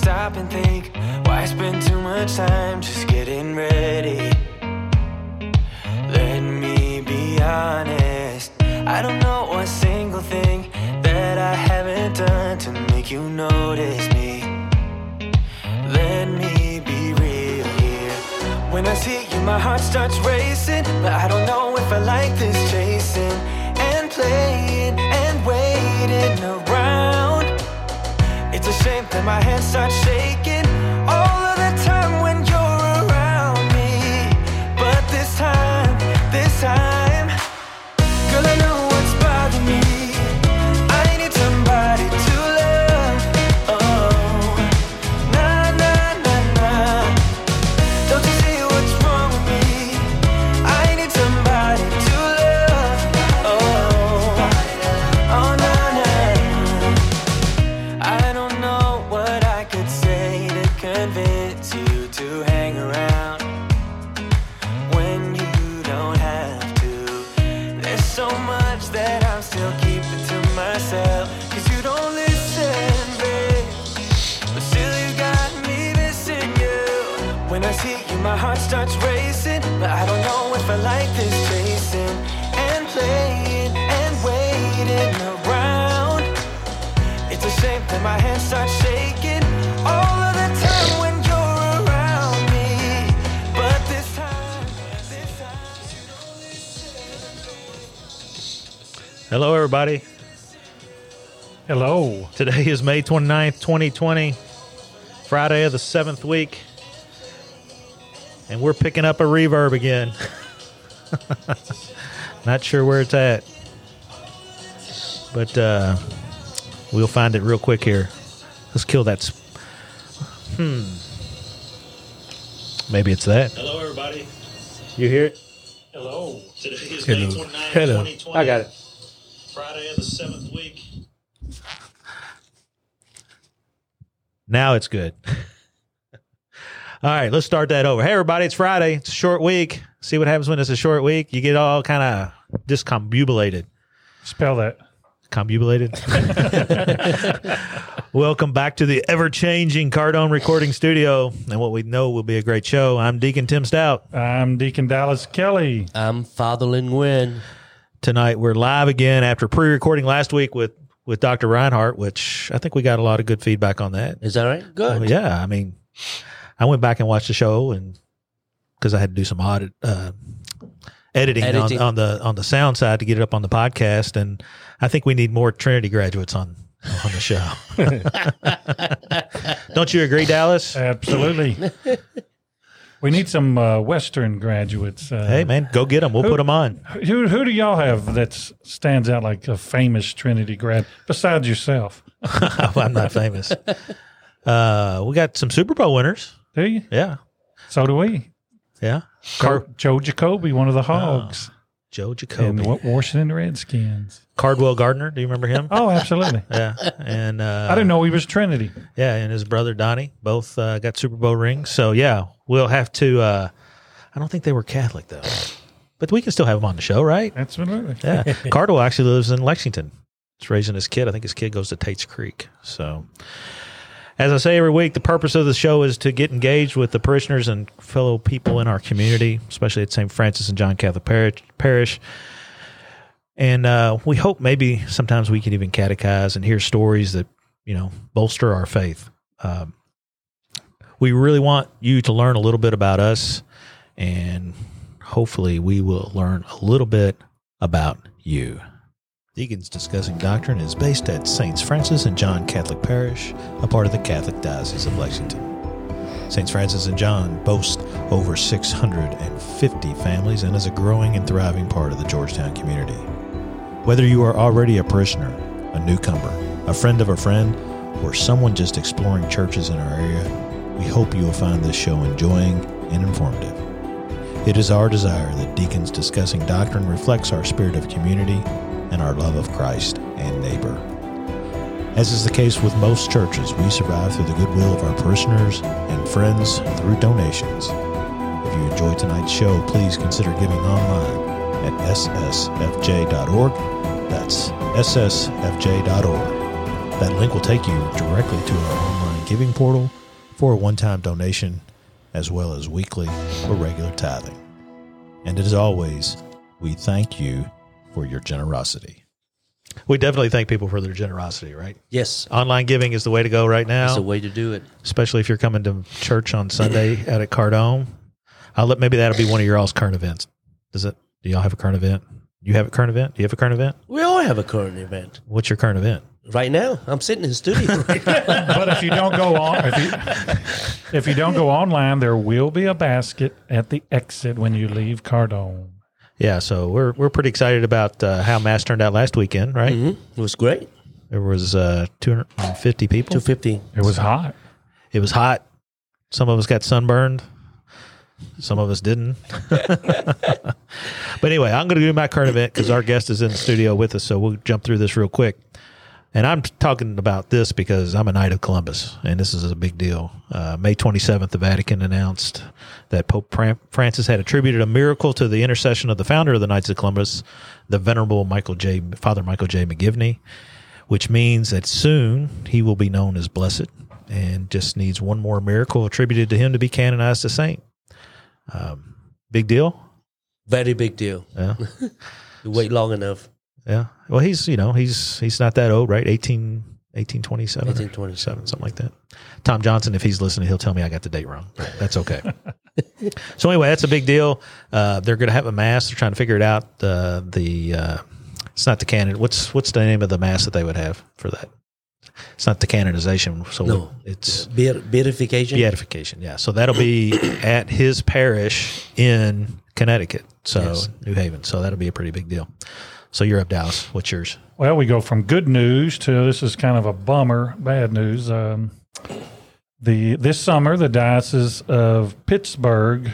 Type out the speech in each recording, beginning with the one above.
stop and think why spend too much time just getting ready? Let me be honest. I don't know a single thing that I haven't done to make you notice me. Let me be real here. When I see you, my heart starts racing. But I don't know if I like this It's shame that my hands start shaking my hands start shaking all of the time when you're around me. But this time, this time, Hello, everybody. Hello. Today is May 29th, 2020, Friday of the seventh week. And we're picking up a reverb again. Not sure where it's at. But uh, we'll find it real quick here. Let's kill that. Sp- hmm. Maybe it's that. Hello, everybody. You hear it? Hello. Today is Hello. May 29th, Hello. 2020. I got it. Friday of the seventh week. Now it's good. all right, let's start that over. Hey, everybody, it's Friday. It's a short week. See what happens when it's a short week? You get all kind of discombobulated. Spell that. Combubulated. Welcome back to the ever changing Cardome Recording Studio and what we know will be a great show. I'm Deacon Tim Stout. I'm Deacon Dallas Kelly. I'm Fatherland Wynn. Tonight we're live again after pre recording last week with, with Dr. Reinhardt, which I think we got a lot of good feedback on that. Is that right? Good. Well, yeah, I mean, I went back and watched the show, and because I had to do some audit uh, editing, Editing. On, on the on the sound side to get it up on the podcast, and I think we need more Trinity graduates on on the show. Don't you agree, Dallas? Absolutely. we need some uh, Western graduates. Uh, Hey, man, go get them. We'll put them on. Who, who do y'all have that stands out like a famous Trinity grad besides yourself? I'm not famous. Uh, we got some Super Bowl winners. Do you? Yeah, So do we. Yeah. Car- Joe Jacoby, one of the Hogs, Joe and Jacoby, the Washington Redskins. Carwell Gardner. Do you remember him? Oh, absolutely. Yeah, and uh, I didn't know he was Trinity. Yeah, and his brother Donnie both uh, got Super Bowl rings. So yeah, we'll have to. Uh, I don't think they were Catholic though, but we can still have him on the show, right? Absolutely. Yeah, Carwell actually lives in Lexington. He's raising his kid. I think his kid goes to Tate's Creek. So, as I say every week, the purpose of the show is to get engaged with the parishioners and fellow people in our community, especially at St. Francis and John Catholic Parish. And uh, we hope maybe sometimes we can even catechize and hear stories that you know bolster our faith. Um, we really want you to learn a little bit about us, and hopefully, we will learn a little bit about you. Deacons Discussing Doctrine is based at Saints Francis and John Catholic Parish, a part of the Catholic Diocese of Lexington. Saints Francis and John boast over 650 families and is a growing and thriving part of the Georgetown community. Whether you are already a parishioner, a newcomer, a friend of a friend, or someone just exploring churches in our area, we hope you will find this show enjoying and informative. It is our desire that Deacons Discussing Doctrine reflects our spirit of community and our love of Christ and neighbor. As is the case with most churches, we survive through the goodwill of our parishioners and friends through donations. If you enjoyed tonight's show, please consider giving online at ssfj.org. That's ssfj.org. That link will take you directly to our online giving portal for a one time donation, as well as weekly or regular tithing. And as always, we thank you for your generosity. We definitely thank people for their generosity, right? Yes, Online giving is the way to go right that's the now, way to do it. especially if you're coming to church on Sunday out at Cardome. I'll let maybe that'll be one of your all's current events. Does it? Do y'all have a current event? You have a current event? Do you have a current event? We all have a current event What's your current event? right now. I'm sitting in the studio right. But if you don't go on, if you, if you don't go online, there will be a basket at the exit when you leave Cardome. Yeah, so we're we're pretty excited about uh, how Mass turned out last weekend, right? Mhm. It was great. There was uh, 250 people. Two fifty. It was hot. It was hot. Some of us got sunburned. Some of us didn't. but anyway, I'm going to do my current event because our guest is in the studio with us. So we'll jump through this real quick. And I'm talking about this because I'm a Knight of Columbus, and this is a big deal. Uh, May 27th, the Vatican announced that Pope Francis had attributed a miracle to the intercession of the founder of the Knights of Columbus, the Venerable Michael J. Father Michael J. McGivney, which means that soon he will be known as blessed, and just needs one more miracle attributed to him to be canonized a saint. Um, big deal. Very big deal. Yeah. You wait long enough. Yeah. Well, he's, you know, he's he's not that old, right? 18, 1827 1827. something like that. Tom Johnson, if he's listening, he'll tell me I got the date wrong. That's okay. so anyway, that's a big deal. Uh, they're going to have a mass. They're trying to figure it out. Uh, the uh, it's not the canon. What's what's the name of the mass that they would have for that? It's not the canonization. So No. it's Beat, beatification. beatification. Yeah. So that'll be at his parish in Connecticut. So Yes. New Haven. So that'll be a pretty big deal. So you're up, Dallas. What's yours? Well, we go from good news to this is kind of a bummer, bad news. Um, the this summer, the diocese of Pittsburgh,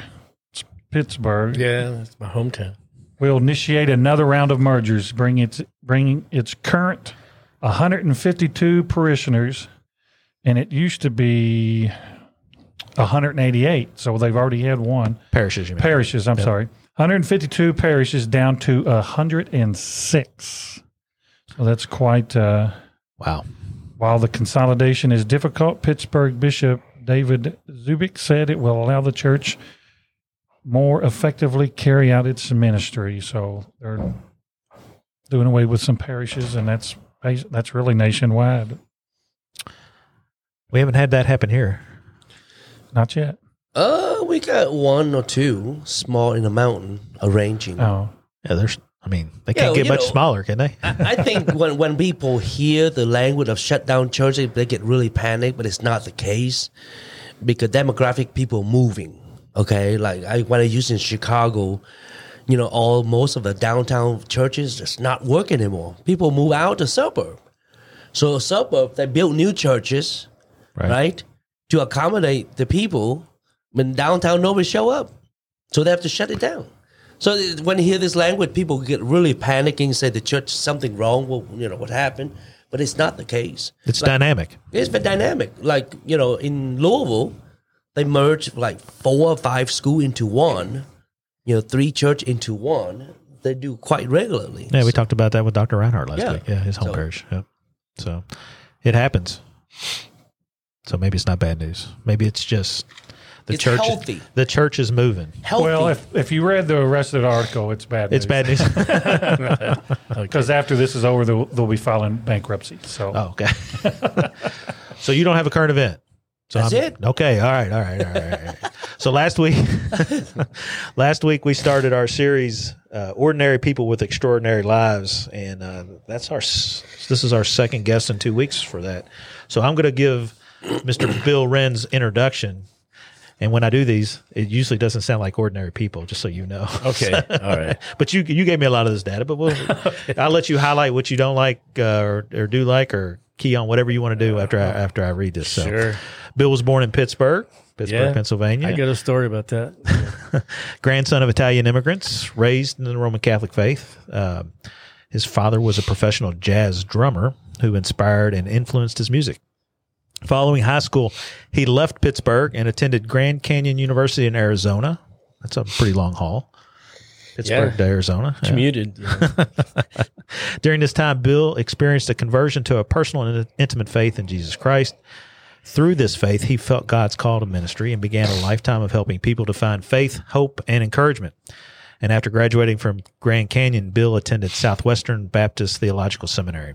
Pittsburgh, Yeah, that's my hometown. will initiate another round of mergers, bring its bringing its current 152 parishioners, and it used to be 188. So they've already had one Parishes, you mean? parishes. I'm sorry, 152 parishes down to 106. So that's quite. Uh, wow. while the consolidation is difficult, Pittsburgh Bishop David Zubik said it will allow the church more effectively carry out its ministry. So they're doing away with some parishes, and that's that's really nationwide. We haven't had that happen here. Not yet. Uh, we got one or two small in the mountain arranging. Oh, Yeah, there's. I mean, they Yeah, can't get you much know- smaller, can they? I, I think when, when people hear the language of shut down churches, they get really panicked, but it's not the case because demographic people moving. Okay, like I when I used in Chicago, you know, all most of the downtown churches just not work anymore. People move out to suburb. So suburb they build new churches, Right. right, to accommodate the people. When downtown nobody show up, so they have to shut it down. So when you hear this language, people get really panicking, say the church something wrong. Well, you know what happened, but it's not the case. It's Like, dynamic. It's very dynamic. Like you know, in Louisville, they merged like four or five school into one. You know, three church into one. They do quite regularly. Yeah, we talked about that with Dr. Reinhardt last Yeah. week. Yeah, his home So- parish. Yeah. So it happens. So maybe it's not bad news. Maybe it's just the It's church. healthy. The church is moving. Healthy. well, if if you read the rest of the article, it's bad. It's bad news. because after this is over, they'll, they'll be filing bankruptcy. So oh, okay. so you don't have a current event. So That's I'm- it. Okay. All right. All right. All right. All right. so last week, last week we started our series, uh, "Ordinary People with Extraordinary Lives," and uh, that's our. This is our second guest in two weeks for that. So I'm going to give Mr. Bill Renn's introduction. And when I do these, it usually doesn't sound like ordinary people, just so you know. Okay, all right. But you you gave me a lot of this data, but we'll, I'll let you highlight what you don't like uh, or, or do like or key on whatever you want to do after I, after I read this. So, Sure. Bill was born in Pittsburgh, Pittsburgh, Yeah. Pennsylvania. I got a story about that. Grandson of Italian immigrants, raised in the Roman Catholic faith. Um his father was a professional jazz drummer who inspired and influenced his music. Following high school, he left Pittsburgh and attended Grand Canyon University in Arizona. That's a pretty long haul. Pittsburgh Yeah. to Arizona. Commuted. yeah. During this time, Bill experienced a conversion to a personal and intimate faith in Jesus Christ. Through this faith, he felt God's call to ministry and began a lifetime of helping people to find faith, hope, and encouragement. And after graduating from Grand Canyon, Bill attended Southwestern Baptist Theological Seminary,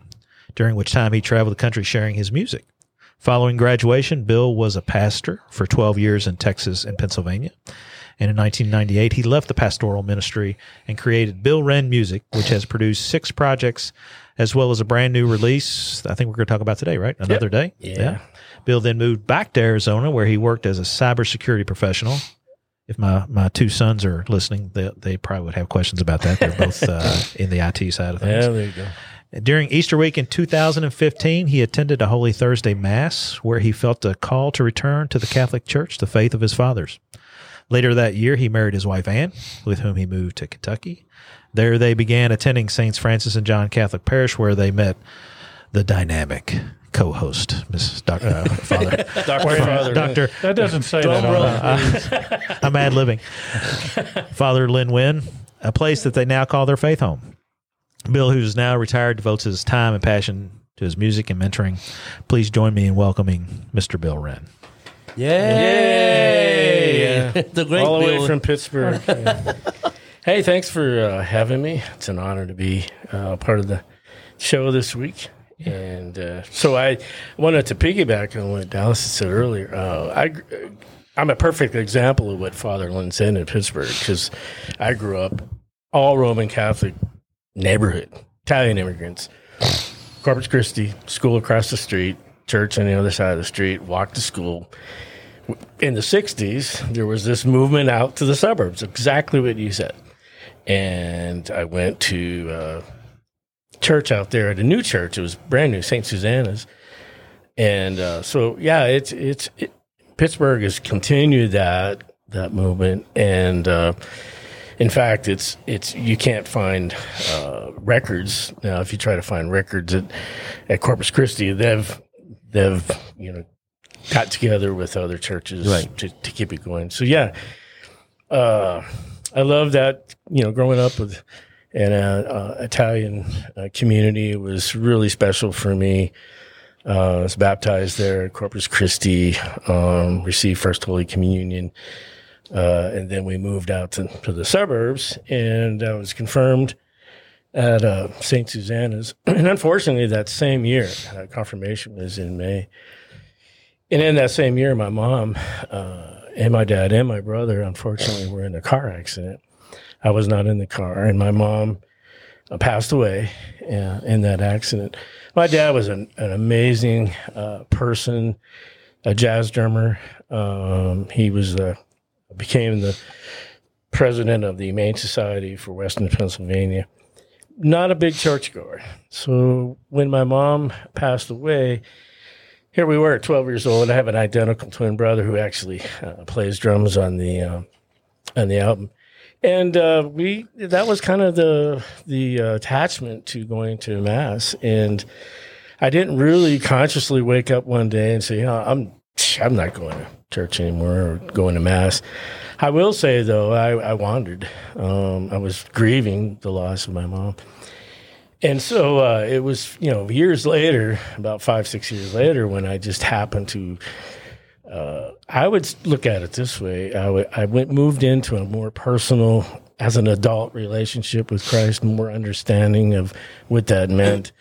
during which time he traveled the country sharing his music. Following graduation, Bill was a pastor for 12 years in Texas and Pennsylvania. And in 1998, he left the pastoral ministry and created Bill Renn Music, which has produced six projects as well as a brand new release. I think we're going to talk about today, right? Another day. Yeah. Bill then moved back to Arizona, where he worked as a cybersecurity professional. If my, my two sons are listening, they, they probably would have questions about that. They're both uh, in the IT side of things. Yeah, there you go. During Easter week in 2015, he attended a Holy Thursday Mass where he felt a call to return to the Catholic Church, the faith of his fathers. Later that year, he married his wife Anne, with whom he moved to Kentucky. There, they began attending Saints Francis and John Catholic Parish, where they met the dynamic co-host, Miss Doc, uh, Father Dr. Father. Doctor. That doesn't say that. Drum on roll, I'm ad libbing. Father Lin Win, a place that they now call their faith home. Bill, who's now retired, devotes his time and passion to his music and mentoring. Please join me in welcoming Mr. Bill Renn. Yay! Yay! the great All the way from Pittsburgh. Yeah. hey, thanks for uh, having me. It's an honor to be uh, part of the show this week. And uh, so I wanted to piggyback on what Dallas said earlier. Uh, I, I'm a perfect example of what Father Lynn said in Pittsburgh because I grew up all Roman Catholic neighborhood, Italian immigrants. Corpus Christi, school across the street, church on the other side of the street, walk to school. In the 60s, there was this movement out to the suburbs, exactly what you said. And I went to uh, church out there at a new church. It was brand new, St. Susanna's. And uh, so, yeah, it's, it's, it, Pittsburgh has continued that, that movement. And, uh, in fact, it's it's you can't find uh, records now. If you try to find records at, at Corpus Christi, they've they've you know got together with other churches Right. to, to keep it going. So yeah, uh, I love that. You know, growing up with an uh, uh, Italian uh, community was really special for me. Uh, I was baptized there at Corpus Christi, um, received First Holy Communion. Uh, and then we moved out to, to the suburbs, and I was confirmed at uh, St. Susanna's. And unfortunately, that same year, uh, confirmation was in May. And in that same year, my mom uh, and my dad and my brother, unfortunately, were in a car accident. I was not in the car, and my mom uh, passed away uh, in that accident. My dad was an, an amazing person, a jazz drummer. Um, he was the became the president of the Humane Society for Western Pennsylvania. Not a big churchgoer. So when my mom passed away, here we were at 12 years old. I have an identical twin brother who actually uh, plays drums on the uh, on the album, and uh, we that was kind of the the uh, attachment to going to mass. And I didn't really consciously wake up one day and say, oh, "I'm I'm not going to church anymore or going to mass." I will say though, I, I wandered. Um, I was grieving the loss of my mom. And so uh, it was, you know, years later, about five, six years later, when I just happened to, uh, I would look at it this way. I, w- I went, moved into a more personal, as an adult relationship with Christ, more understanding of what that meant.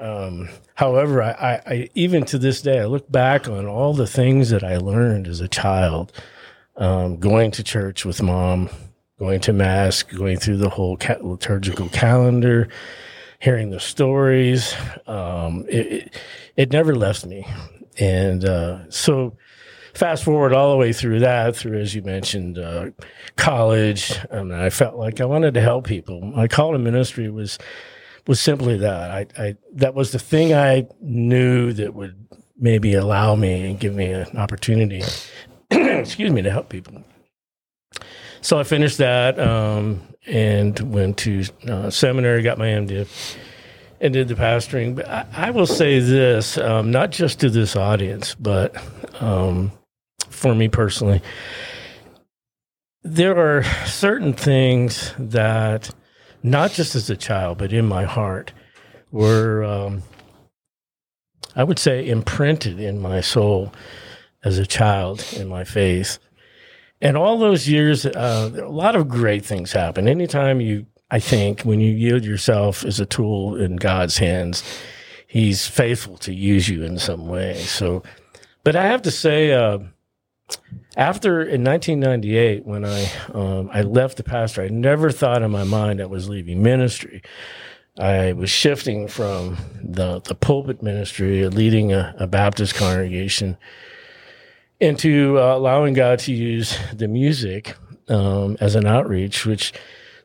Um, however, I, I, I, even to this day, I look back on all the things that I learned as a child, um, going to church with mom, going to mass, going through the whole ca- liturgical calendar, hearing the stories. Um, it, it, it never left me. And uh, so, fast forward all the way through that, through, as you mentioned, uh, college. Um, I felt like I wanted to help people. My call to ministry was was simply that. I, I that was the thing I knew that would maybe allow me and give me an opportunity, excuse me, to help people. So I finished that um, and went to uh, seminary, got my MDiv, and did the pastoring. But I, I will say this, um, not just to this audience, but um, for me personally, there are certain things that, not just as a child, but in my heart, were um, I would say, imprinted in my soul as a child in my faith. And all those years, uh, a lot of great things happen. Anytime you, I think, when you yield yourself as a tool in God's hands, He's faithful to use you in some way. So, but I have to say, uh, after in 1998, when I um, I left the pastor, I never thought in my mind I was leaving ministry. I was shifting from the the pulpit ministry, leading a, a Baptist congregation, into uh, allowing God to use the music um, as an outreach. Which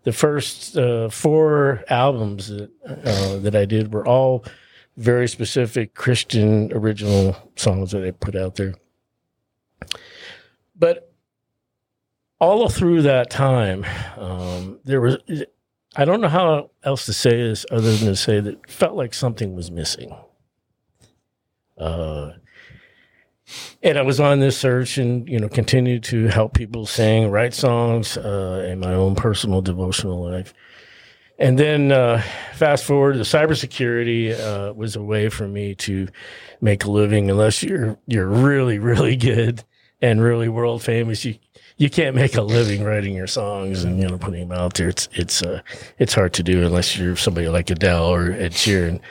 the first uh, four albums that uh, that I did were all very specific Christian original songs that I put out there. But all through that time, um, there was, I don't know how else to say this other than to say that it felt like something was missing. Uh, and I was on this search and, you know, continued to help people sing, write songs uh, in my own personal devotional life. And then uh, fast forward, the cybersecurity uh, was a way for me to make a living. Unless you're you're really really good and really world famous, you you can't make a living writing your songs and you know putting them out there. It's it's uh, it's hard to do unless you're somebody like Adele or Ed Sheeran.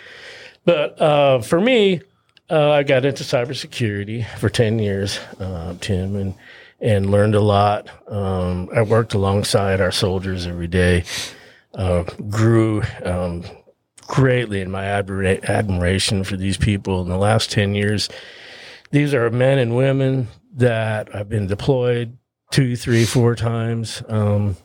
But uh, for me, uh, I got into cybersecurity for ten years, uh, Tim, and and learned a lot. Um, I worked alongside our soldiers every day uh, grew um, greatly in my admira- admiration for these people in the last 10 years. These are men and women that have been deployed two, three, four times. Um,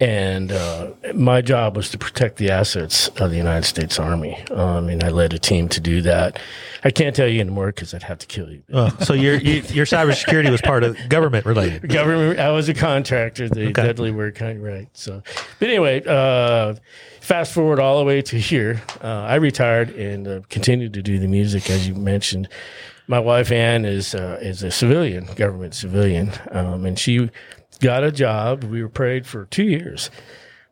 and uh, my job was to protect the assets of the United States Army. Um, and I led a team to do that. I can't tell you anymore because I'd have to kill you. Oh, so your you, your cybersecurity was part of government related. Government. I was a contractor. The Okay. deadly word kind, right? So, but anyway, uh, fast forward all the way to here. Uh, I retired and uh, continued to do the music as you mentioned. My wife Ann is uh, is a civilian, government civilian, um, and she got a job. We were prayed for two years.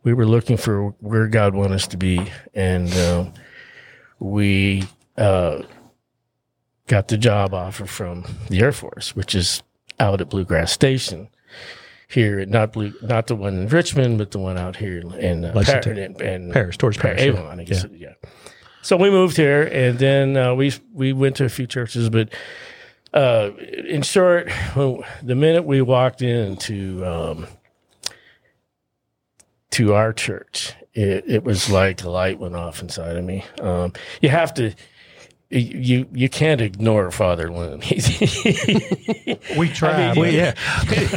We were looking for where God wanted us to be, and um we uh, got the job offer from the Air Force, which is out at Bluegrass Station here, at not blue, not the one in Richmond, but the one out here in uh, Lexington. And, and Paris, towards Par- Paris, yeah. Avon, I guess. Yeah. So we moved here, and then uh, we we went to a few churches, but uh, in short, when, the minute we walked into um, to our church, it, it was like a light went off inside of me. Um, you have to. You you can't ignore Father Lynn. He's- We try. mean, We, yeah,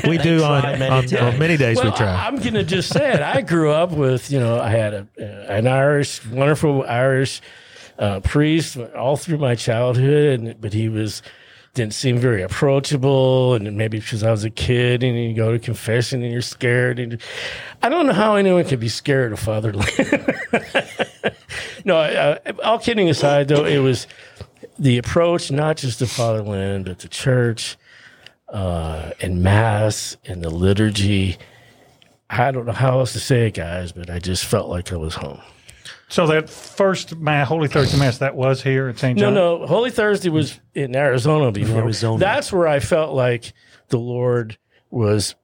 we do on, many on, on many days. we try. I- I'm gonna just say it. I grew up with you know I had a, an Irish, wonderful Irish uh, priest all through my childhood, and, but he was didn't seem very approachable, and maybe because I was a kid, and you go to confession and you're scared, and I don't know how anyone could be scared of Father Lynn. no, uh, all kidding aside, though, it was the approach, not just to Father Lynn, but the church uh, and mass and the liturgy. I don't know how else to say it, guys, but I just felt like I was home. So that first mass, Holy Thursday Mass, that was here at St. No, John. no, Holy Thursday was in Arizona before. Arizona. That's where I felt like the Lord was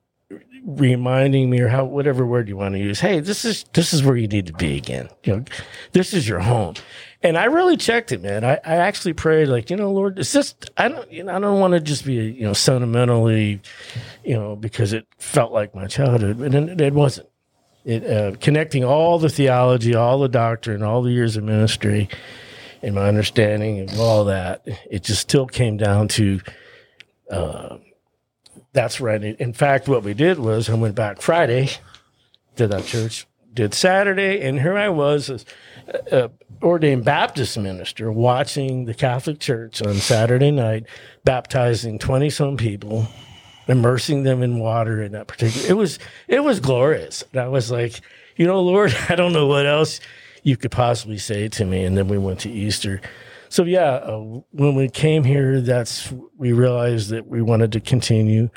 reminding me, or how whatever word you want to use. Hey, this is this is where you need to be again. You know, this is your home. And I really checked it, man. I, I actually prayed, like, you know, Lord, it's just I don't, you know, I don't want to just be, you know, sentimentally, you know, because it felt like my childhood, and it, it wasn't. It uh, connecting all the theology, all the doctrine, all the years of ministry, and my understanding of all that, it just still came down to uh, that's right. In fact, what we did was I went back Friday to that church, did Saturday, and here I was, a, a ordained Baptist minister, watching the Catholic Church on Saturday night, baptizing twenty some people, immersing them in water in that particular. It was it was glorious. I was like, you know, Lord, I don't know what else you could possibly say to me. And then we went to Easter. So yeah, uh, when we came here, that's we realized that we wanted to continue,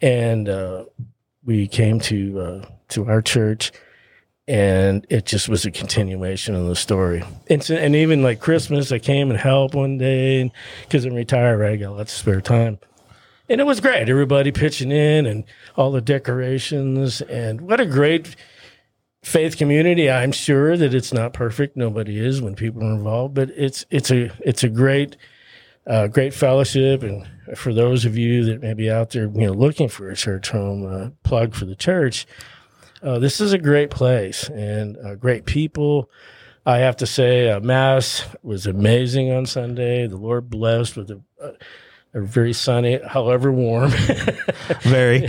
and uh, we came to uh, to our church, and it just was a continuation of the story. And, so, and even like Christmas, I came and helped one day because I'm retired, right? I got lots of spare time. And it was great. Everybody pitching in and all the decorations. And what a great faith community. I'm sure that it's not perfect. Nobody is when people are involved, but it's, it's a, it's a great, uh, great fellowship. And for those of you that may be out there, you know, looking for a church home, uh, plug for the church, uh, this is a great place and uh, great people. I have to say, uh, Mass was amazing on Sunday. The Lord blessed with a, a very sunny, however warm. Very.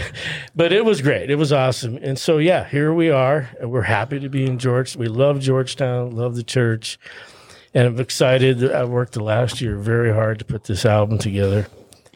but it was great. It was awesome. And so, yeah, here we are. And we're happy to be in George. We love Georgetown, love the church. And I'm excited. I worked the last year very hard to put this album together.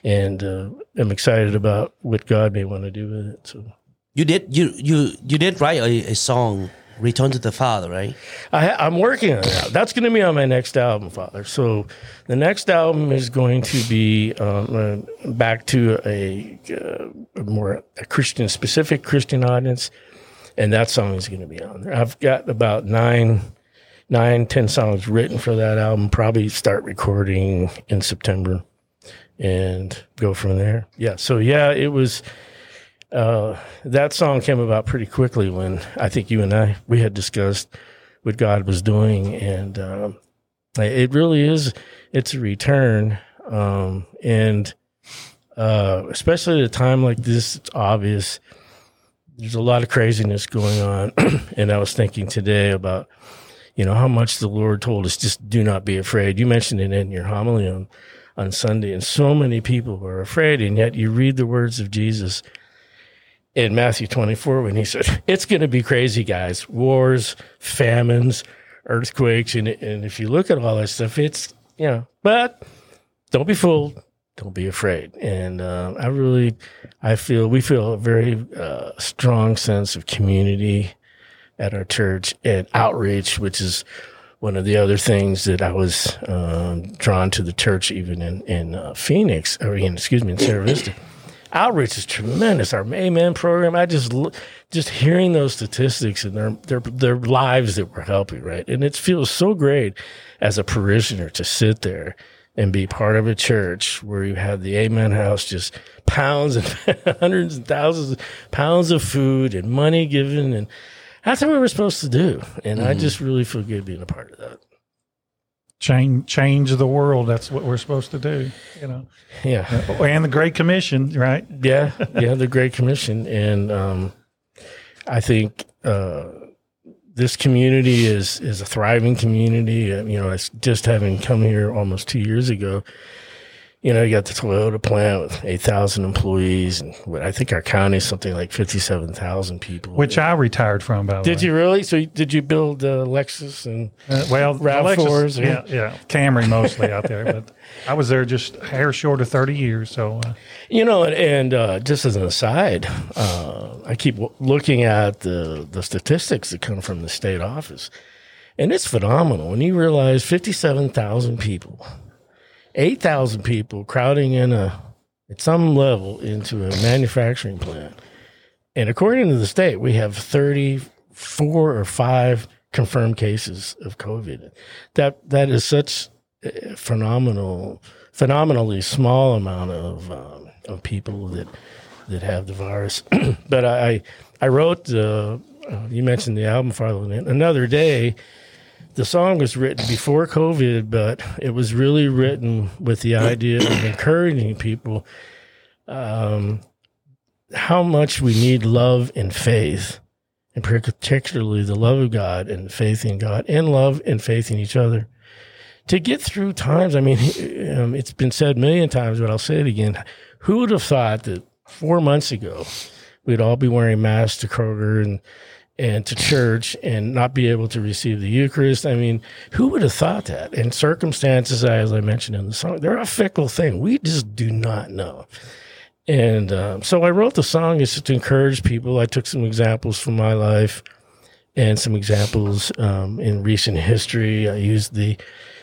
And uh, I'm excited about what God may want to do with it. So. You did you you you did write a, a song, "Return to the Father," right? I, I'm working on that. That's going to be on my next album, Father. So the next album is going to be um, uh, back to a, uh, more a Christian specific Christian audience, and that song is going to be on there. I've got about nine, nine, ten songs written for that album. Probably start recording in September, and go from there. Yeah. So yeah, it was uh, that song came about pretty quickly when I think you and I we had discussed what God was doing, and um, it really is it's a return, um, and uh, especially at a time like this, it's obvious. There's a lot of craziness going on, and I was thinking today about you know how much the Lord told us just do not be afraid. You mentioned it in your homily on on Sunday, and so many people are afraid, and yet you read the words of Jesus in Matthew 24 when he said, It's going to be crazy, guys. Wars, famines, earthquakes. And, and if you look at all that stuff, it's, you know, but don't be fooled. Don't be afraid. And uh, I really, I feel, we feel a very uh, strong sense of community at our church and outreach, which is one of the other things that I was um, drawn to the church, even in, in uh, Phoenix, or in, excuse me, in Sierra Vista outreach is tremendous. Our Amen program, I just just hearing those statistics and their their their lives that we're helping, right? And it feels so great as a parishioner to sit there and be part of a church where you have the Amen House, just pounds and hundreds and thousands of pounds of food and money given, and that's what we were supposed to do. And mm-hmm. I just really feel good being a part of that change change the world. That's what we're supposed to do. You know. Yeah. And the Great Commission, right? Yeah, yeah, the Great Commission, and um, I think uh, this community is is a thriving community. Uh, you know, it's just having come here almost two years ago you know, you got the Toyota plant with 8,000 employees. And what, I think our county is something like 57,000 people. Which I retired from, by the did way. you really? So did you build uh, Lexus and uh, well, RAV4s? Yeah, yeah. Camry mostly out there. But I was there just hair short of 30 years. So, uh, you know, and uh, just as an aside, uh, I keep looking at the, the statistics that come from the state office. And it's phenomenal when you realize 57,000 people – 8,000 people crowding in a, at some level into a manufacturing plant. And according to the state, we have 34 or 5 confirmed cases of COVID. That that is such a phenomenal, phenomenally small amount of um, of people that that have the virus. but I I wrote uh, uh, you mentioned the album Fatherland another day the song was written before COVID, but it was really written with the idea of encouraging people um, how much we need love and faith, and particularly the love of God and faith in God, and love and faith in each other. To get through times, I mean, um, it's been said a million times, but I'll say it again. Who would have thought that four months ago we'd all be wearing masks to Kroger and and to church and not be able to receive the Eucharist. I mean, who would have thought that? And circumstances, as I mentioned in the song, they're a fickle thing. We just do not know. And um, so I wrote the song is to encourage people. I took some examples from my life and some examples um, in recent history. I used the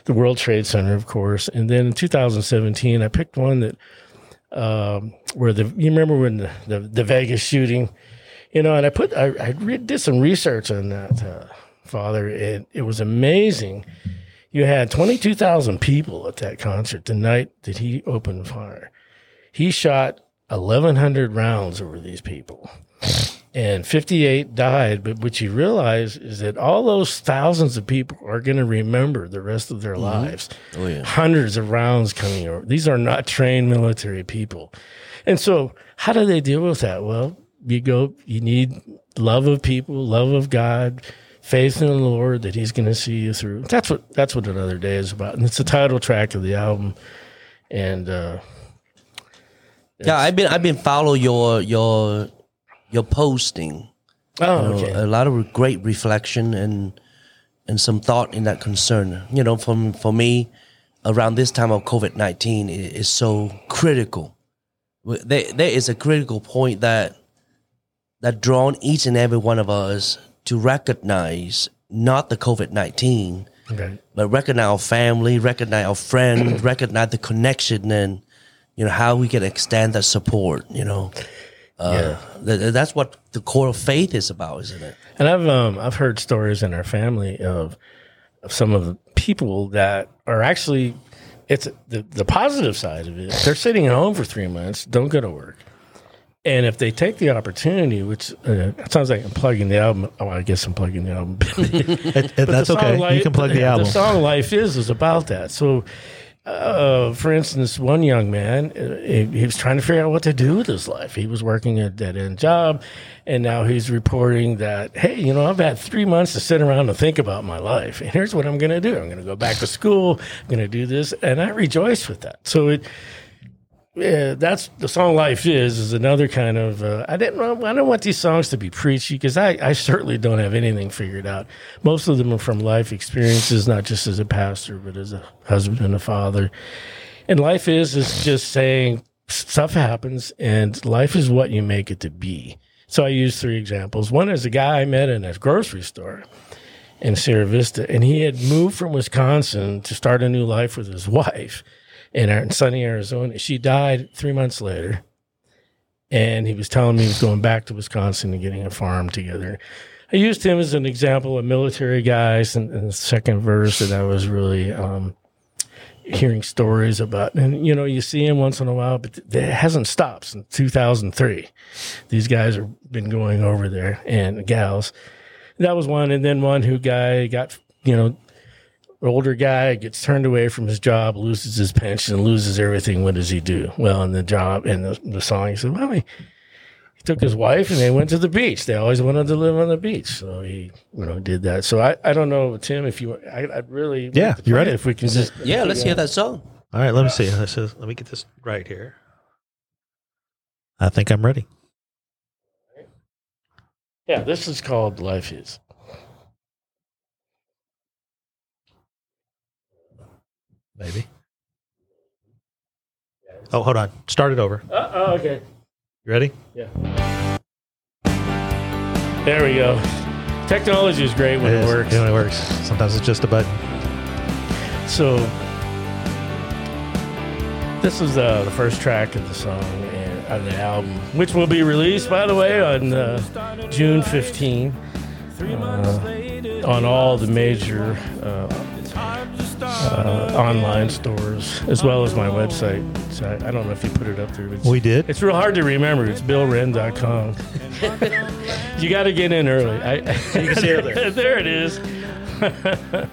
the World Trade Center, of course, and then in 2017, I picked one that um, where the you remember when the, the, the Vegas shooting You know, and I put I, I re- did some research on that, uh, Father. It it was amazing. You had twenty two thousand people at that concert the night that he opened fire. He shot eleven hundred rounds over these people and 58 died. But what you realize is that all those thousands of people are going to remember the rest of their lives. Oh, yeah. Hundreds of rounds coming over. These are not trained military people. And so, how do they deal with that? Well, you go, you need love of people, love of God, faith in the Lord that He's going to see you through. That's what that's what another day is about, and it's the title track of the album. And uh, Yeah, I've been I've been follow your your your posting. oh, You know, okay, A lot of great reflection and and some thought in that concern. You know, from for me, around this time of COVID nineteen is so critical. There, there is a critical point that that drawn each and every one of us to recognize not the COVID nineteen, okay. but recognize our family, recognize our friends, recognize the connection, and you know how we can extend that support. You know, uh, th- that's what the core of faith is about, isn't it? And I've um I've heard stories in our family of of some of the people that are actually it's the the positive side of it. They're sitting at home for three months, don't go to work, and if they take the opportunity, which uh, it sounds like I'm plugging the album. Oh, I guess I'm plugging the album. It- it- that's the okay. you can plug the yeah, album. The song "Life Is" is about that. So, uh, for instance, one young man, uh, he, he was trying to figure out what to do with his life. He was working a dead end job, and now he's reporting that, hey, you know, I've had three months to sit around and think about my life, and here's what I'm going to do. I'm going to go back to school. I'm going to do this, and I rejoice with that. So it yeah, that's the song "Life Is" is another kind of. Uh, I didn't. I don't want these songs to be preachy because I, I certainly don't have anything figured out. Most of them are from life experiences, not just as a pastor, but as a husband and a father. And life is is just saying stuff happens, and life is what you make it to be. So I use three examples. One is a guy I met in a grocery store in Sierra Vista, and he had moved from Wisconsin to start a new life with his wife in sunny Arizona. She died three months later, and he was telling me he was going back to Wisconsin and getting a farm together. I used him as an example of military guys in, in the second verse that I was really um, hearing stories about. And, you know, you see him once in a while, but it hasn't stopped since 2003. These guys have been going over there and gals. That was one. And then one who guy got, you know, older guy gets turned away from his job, loses his pension, loses everything. What does he do? Well, in the job, in the, the song, he said, well, he, he took his wife and they went to the beach. They always wanted to live on the beach. So he, you know, did that. So I, I don't know, Tim, if you, I, I'd really, Yeah, to you ready? If we can just, Yeah, let's hear that song. All right, let me see. Let's just, let me get this right here. I think I'm ready. Yeah, this is called Life Is. Maybe. Oh, hold on. Start it over. Uh, oh, okay. You ready? Yeah. There we go. Technology is great when it, is. works. Yeah, when it works. Sometimes it's just a button. So this is uh, the first track of the song and on the album, which will be released, by the way, on uh, June 15 uh, on all the major uh, uh, online stores, as well as my website. So I, I don't know if you put it up there. But We did. it's real hard to remember. It's billrenn.com. you got to get in early. I, you can see it there. there it is.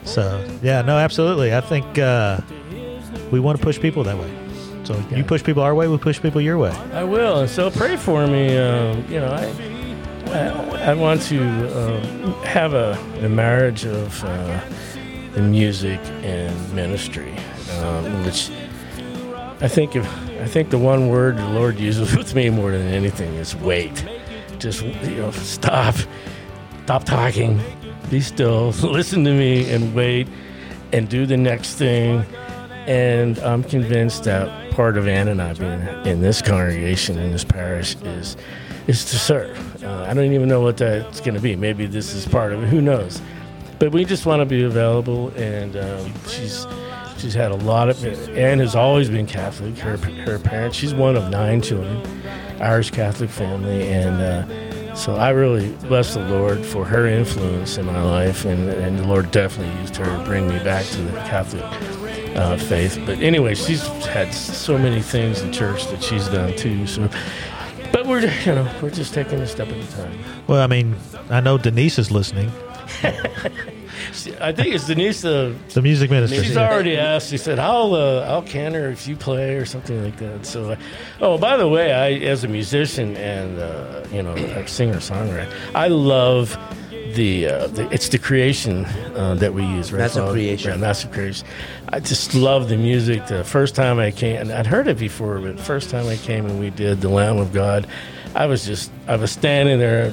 So, yeah, no, absolutely. I think uh, we want to push people that way. So you push people our way, we push people your way. I will, and so pray for me. Um, you know, I, I I want to um, have a, a marriage of the music and ministry, um, which I think if I think the one word the Lord uses with me more than anything is wait. Just you know, stop, stop talking, be still, listen to me, and wait, and do the next thing. And I'm convinced that part of Ann and I being in this congregation, in this parish, is is to serve. Uh, I don't even know what that's going to be. Maybe this is part of it. Who knows? But we just want to be available. And um, she's she's had a lot of. Ann has always been Catholic. Her her parents. She's one of nine children, Irish Catholic family, and uh, So I really bless the Lord for her influence in my life, and, and the Lord definitely used her to bring me back to the Catholic uh, faith. But anyway, she's had so many things in church that she's done too. So, but we're you know we're just taking a step at a time. Well, I mean, I know Denise is listening. I think it's Denise. Uh, The music minister. She's already asked. She said, "I'll uh, I'll cantor if you play or something like that." So, uh, oh, by the way, I as a musician and uh, you know a singer songwriter, I love the, uh, the it's the creation uh, that we use. Right, Massive Father? Creation. Right, Mass of Creation. I just love the music. The first time I came, and I'd heard it before, but first time I came and we did the Lamb of God, I was just I was standing there.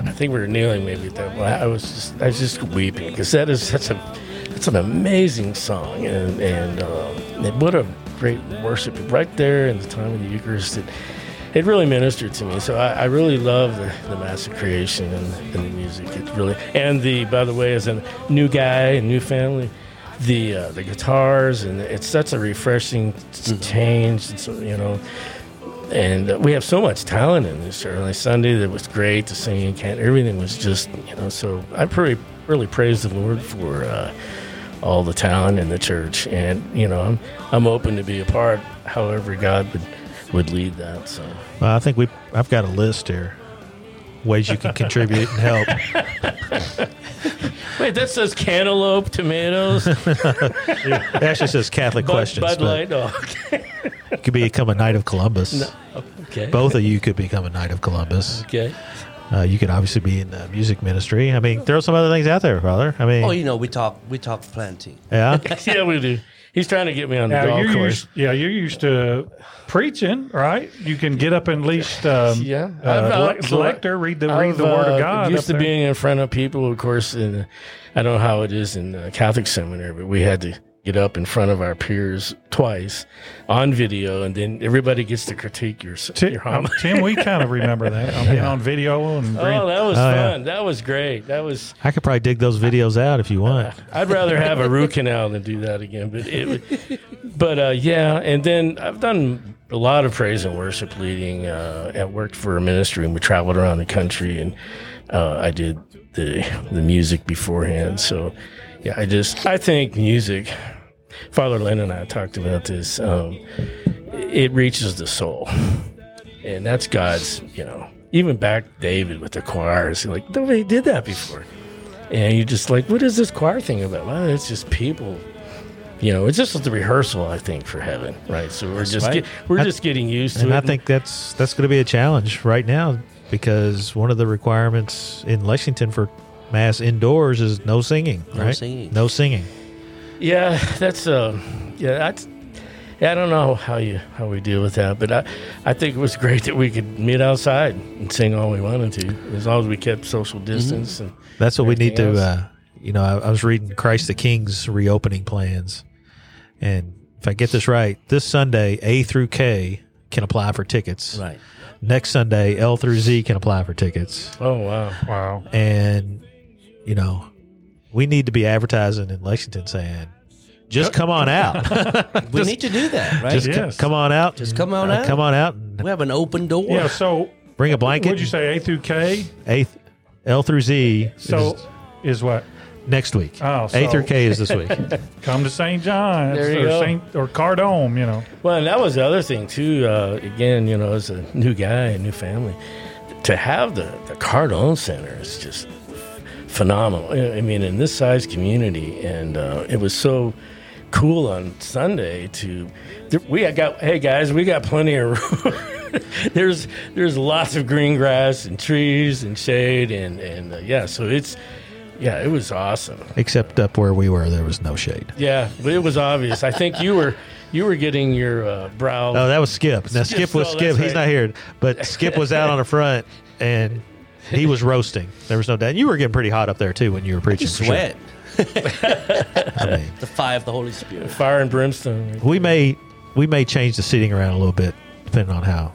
I, think we were kneeling maybe at that point. I was just I was just weeping because that is such a it's an amazing song and and, uh, and what a great worship right there in the time of the Eucharist. It, it really ministered to me. So I, I really love the, the of creation and, and the music. It really and the by the way, as a new guy and new family, the uh, the guitars and it's such a refreshing change. And so, you know, and uh, we have so much talent in this early Sunday that was great. The singing, can't everything was just you know. So I pretty really praise the Lord for uh, all the talent in the church, and you know I'm I'm open to be a part, however God would would lead that. So Well, I think we. I've got a list here. Ways you can contribute and help. wait, that says cantaloupe, tomatoes, It actually says Catholic Bud, questions. Bud Light. Oh, okay. you could become a Knight of Columbus. okay. Both of you could become a Knight of Columbus. Okay. Uh, you could obviously be in the music ministry. I mean, there are some other things out there, Father. I mean, Oh, you know, we talk we talk plenty. yeah. yeah, we do. He's trying to get me on the Now, golf course. used, yeah, you're used to preaching, right? You can get up and at least um, Yeah. uh, I've- le- lector, read the read I've, the Word uh, of God. Used to there. being in front of people, of course. And I don't know how it is in uh, Catholic seminary, but we had to get up in front of our peers twice on video, and then everybody gets to critique your Ti- your homily. Tim, we kind of remember that. I mean, on video and Oh, that was Oh, yeah. fun. That was great. That was. I could probably dig those videos out if you want. I'd rather have a root canal than do that again. But it, but uh, yeah. And then I've done a lot of praise and worship leading. Uh, I worked for a ministry, and we traveled around the country, and uh, I did the the music beforehand. So yeah, I just I think music. Father Lynn and I talked about this. Um, it reaches the soul, and that's God's. You know, even back David with the choirs, like nobody did that before. And you're just like, what is this choir thing about? Well, it's just people. You know, it's just the rehearsal, I think, for heaven, right? So we're just right. get, we're I- just getting used to And it. I think that's that's going to be a challenge right now because one of the requirements in Lexington for mass indoors is no singing, No right? singing. No singing. Yeah, that's uh, yeah, that's. Yeah, I don't know how you how we deal with that, but I, I think it was great that we could meet outside and sing all we wanted to, as long as we kept social distance. And That's what we need to. Uh, you know, I, I was reading Christ the King's reopening plans, and if I get this right, this Sunday A through K can apply for tickets. Right. Next Sunday L through Z can apply for tickets, oh wow, wow. and you know, we need to be advertising in Lexington saying, "Just come on out." We need to do that, right? Just c- come on out. Just come on uh, out. Come on out and we have an open door. Yeah. So, bring a blanket. what'd you say? A through K. A, L through Z. So, is is what? next week. Oh, A through K is this week. Come to St. John's There you or go. Saint or Cardome. You know. Well, and that was the other thing too. Uh, again, you know, as a new guy, a new family, to have the the Cardome Center is just phenomenal. I mean, in this size community, and uh, it was so cool on Sunday to. We got hey guys, we got plenty of room. there's there's lots of green grass and trees and shade and and uh, yeah, so it's yeah, it was awesome. Except up where we were, there was no shade. Yeah, but it was obvious. I think you were you were getting your uh, brow. Oh, that was Skip. Now Skip, Skip- was oh, Skip. that's He's right. not here, but Skip was out on the front and he was roasting. There was no doubt. You were getting pretty hot up there too when you were preaching. You for sure. sweat. I mean, The fire of the Holy Spirit. fire and brimstone. we may we may change the seating around a little bit depending on how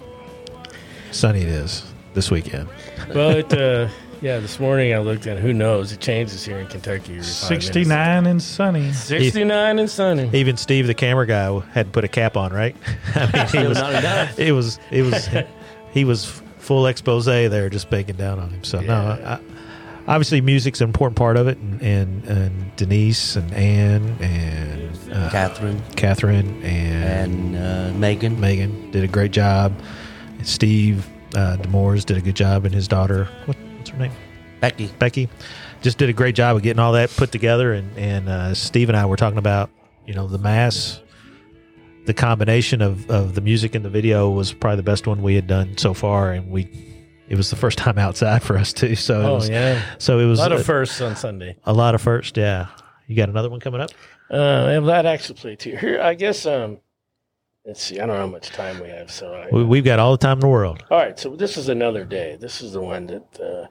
sunny it is this weekend. well, it, uh, yeah, this morning I looked and who knows? It changes here in Kentucky. every five minutes. Sixty nine and sunny. 69 and sunny. Even Steve, the camera guy, had to put a cap on, right? I mean, he was. Not enough. It was. It was. he was full expose there, just baking down on him. So no, I, obviously music's an important part of it, and and, and Denise and Anne and uh, Catherine Catherine and, and uh, Megan. Megan did a great job. Steve uh, Demores did a good job, and his daughter, what, what's her name? Becky. Becky, just did a great job of getting all that put together. And and uh, Steve and I were talking about, you know, the mass. The combination of, of the music and the video was probably the best one we had done so far, and we it was the first time outside for us too. So it Oh was, yeah, so it was a lot of firsts on Sunday. a lot of firsts, Yeah, you got another one coming up. Uh, I have that actually played too. Here, I guess. Um, let's see. I don't know how much time we have, so I, We, we've got all the time in the world. All right, so this is another day. This is the one that uh,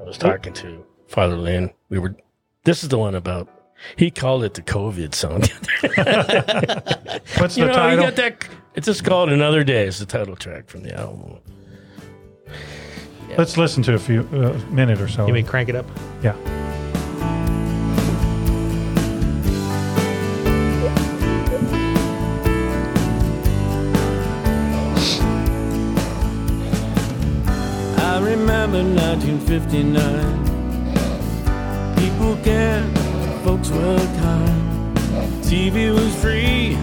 I was talking to Father Lynn. We were. This is the one about. He called it the COVID song. What's you the know, title? got that. It's just called "Another Day." It's the title track from the album. Let's listen to a few uh, minute or so. You mean crank it up? yeah. I remember 1959. People cared, folks were kind. TV was free,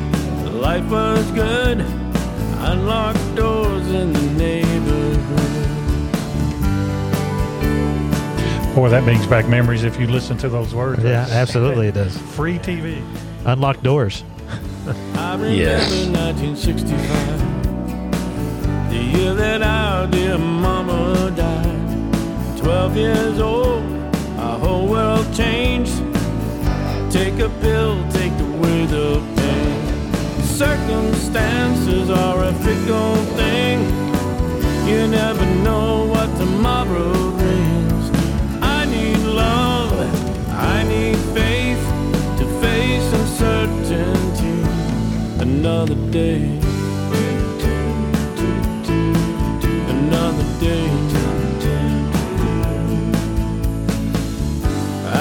life was good. Unlocked doors in the neighborhood. Boy, that brings back memories if you listen to those words. Yeah, absolutely, it does. Free TV. Unlocked doors. I remember Yes. 1965, the year that our dear mama died. 12 years old, our whole world changed. Take a pill, take away the pain. Circumstances are a fickle thing. You never know what tomorrow brings. I need love, I need faith to face uncertainty. Another day, another day.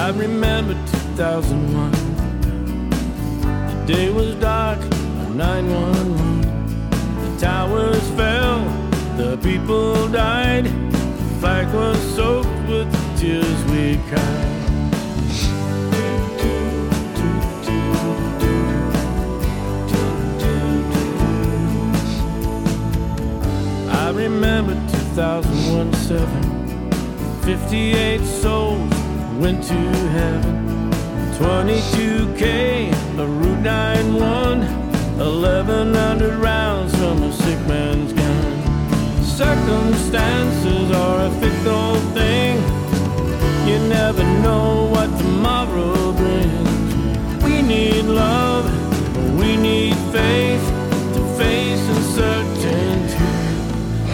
I remember 2001. The day was dark, 911. The towers fell, the people died. The flag was soaked with the tears we cried. I remember 2001 7. 58 souls went to heaven. 22K, a Route 91. 1100 rounds from a sick man's gun. Circumstances are a fickle thing. You never know what tomorrow brings. We need love, we need faith to face uncertainty.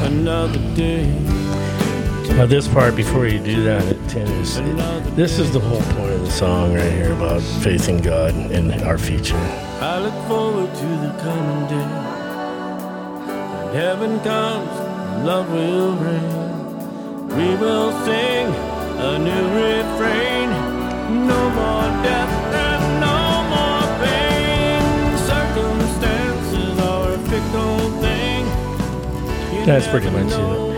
Another day. Now, this part before you do that, at ten is this is the whole point of the song right here about faith in God and our future. I look forward to the coming day. When heaven comes, love will reign. We will sing a new refrain. No more death and no more pain. Circumstances are a fickle thing. You That's pretty much it.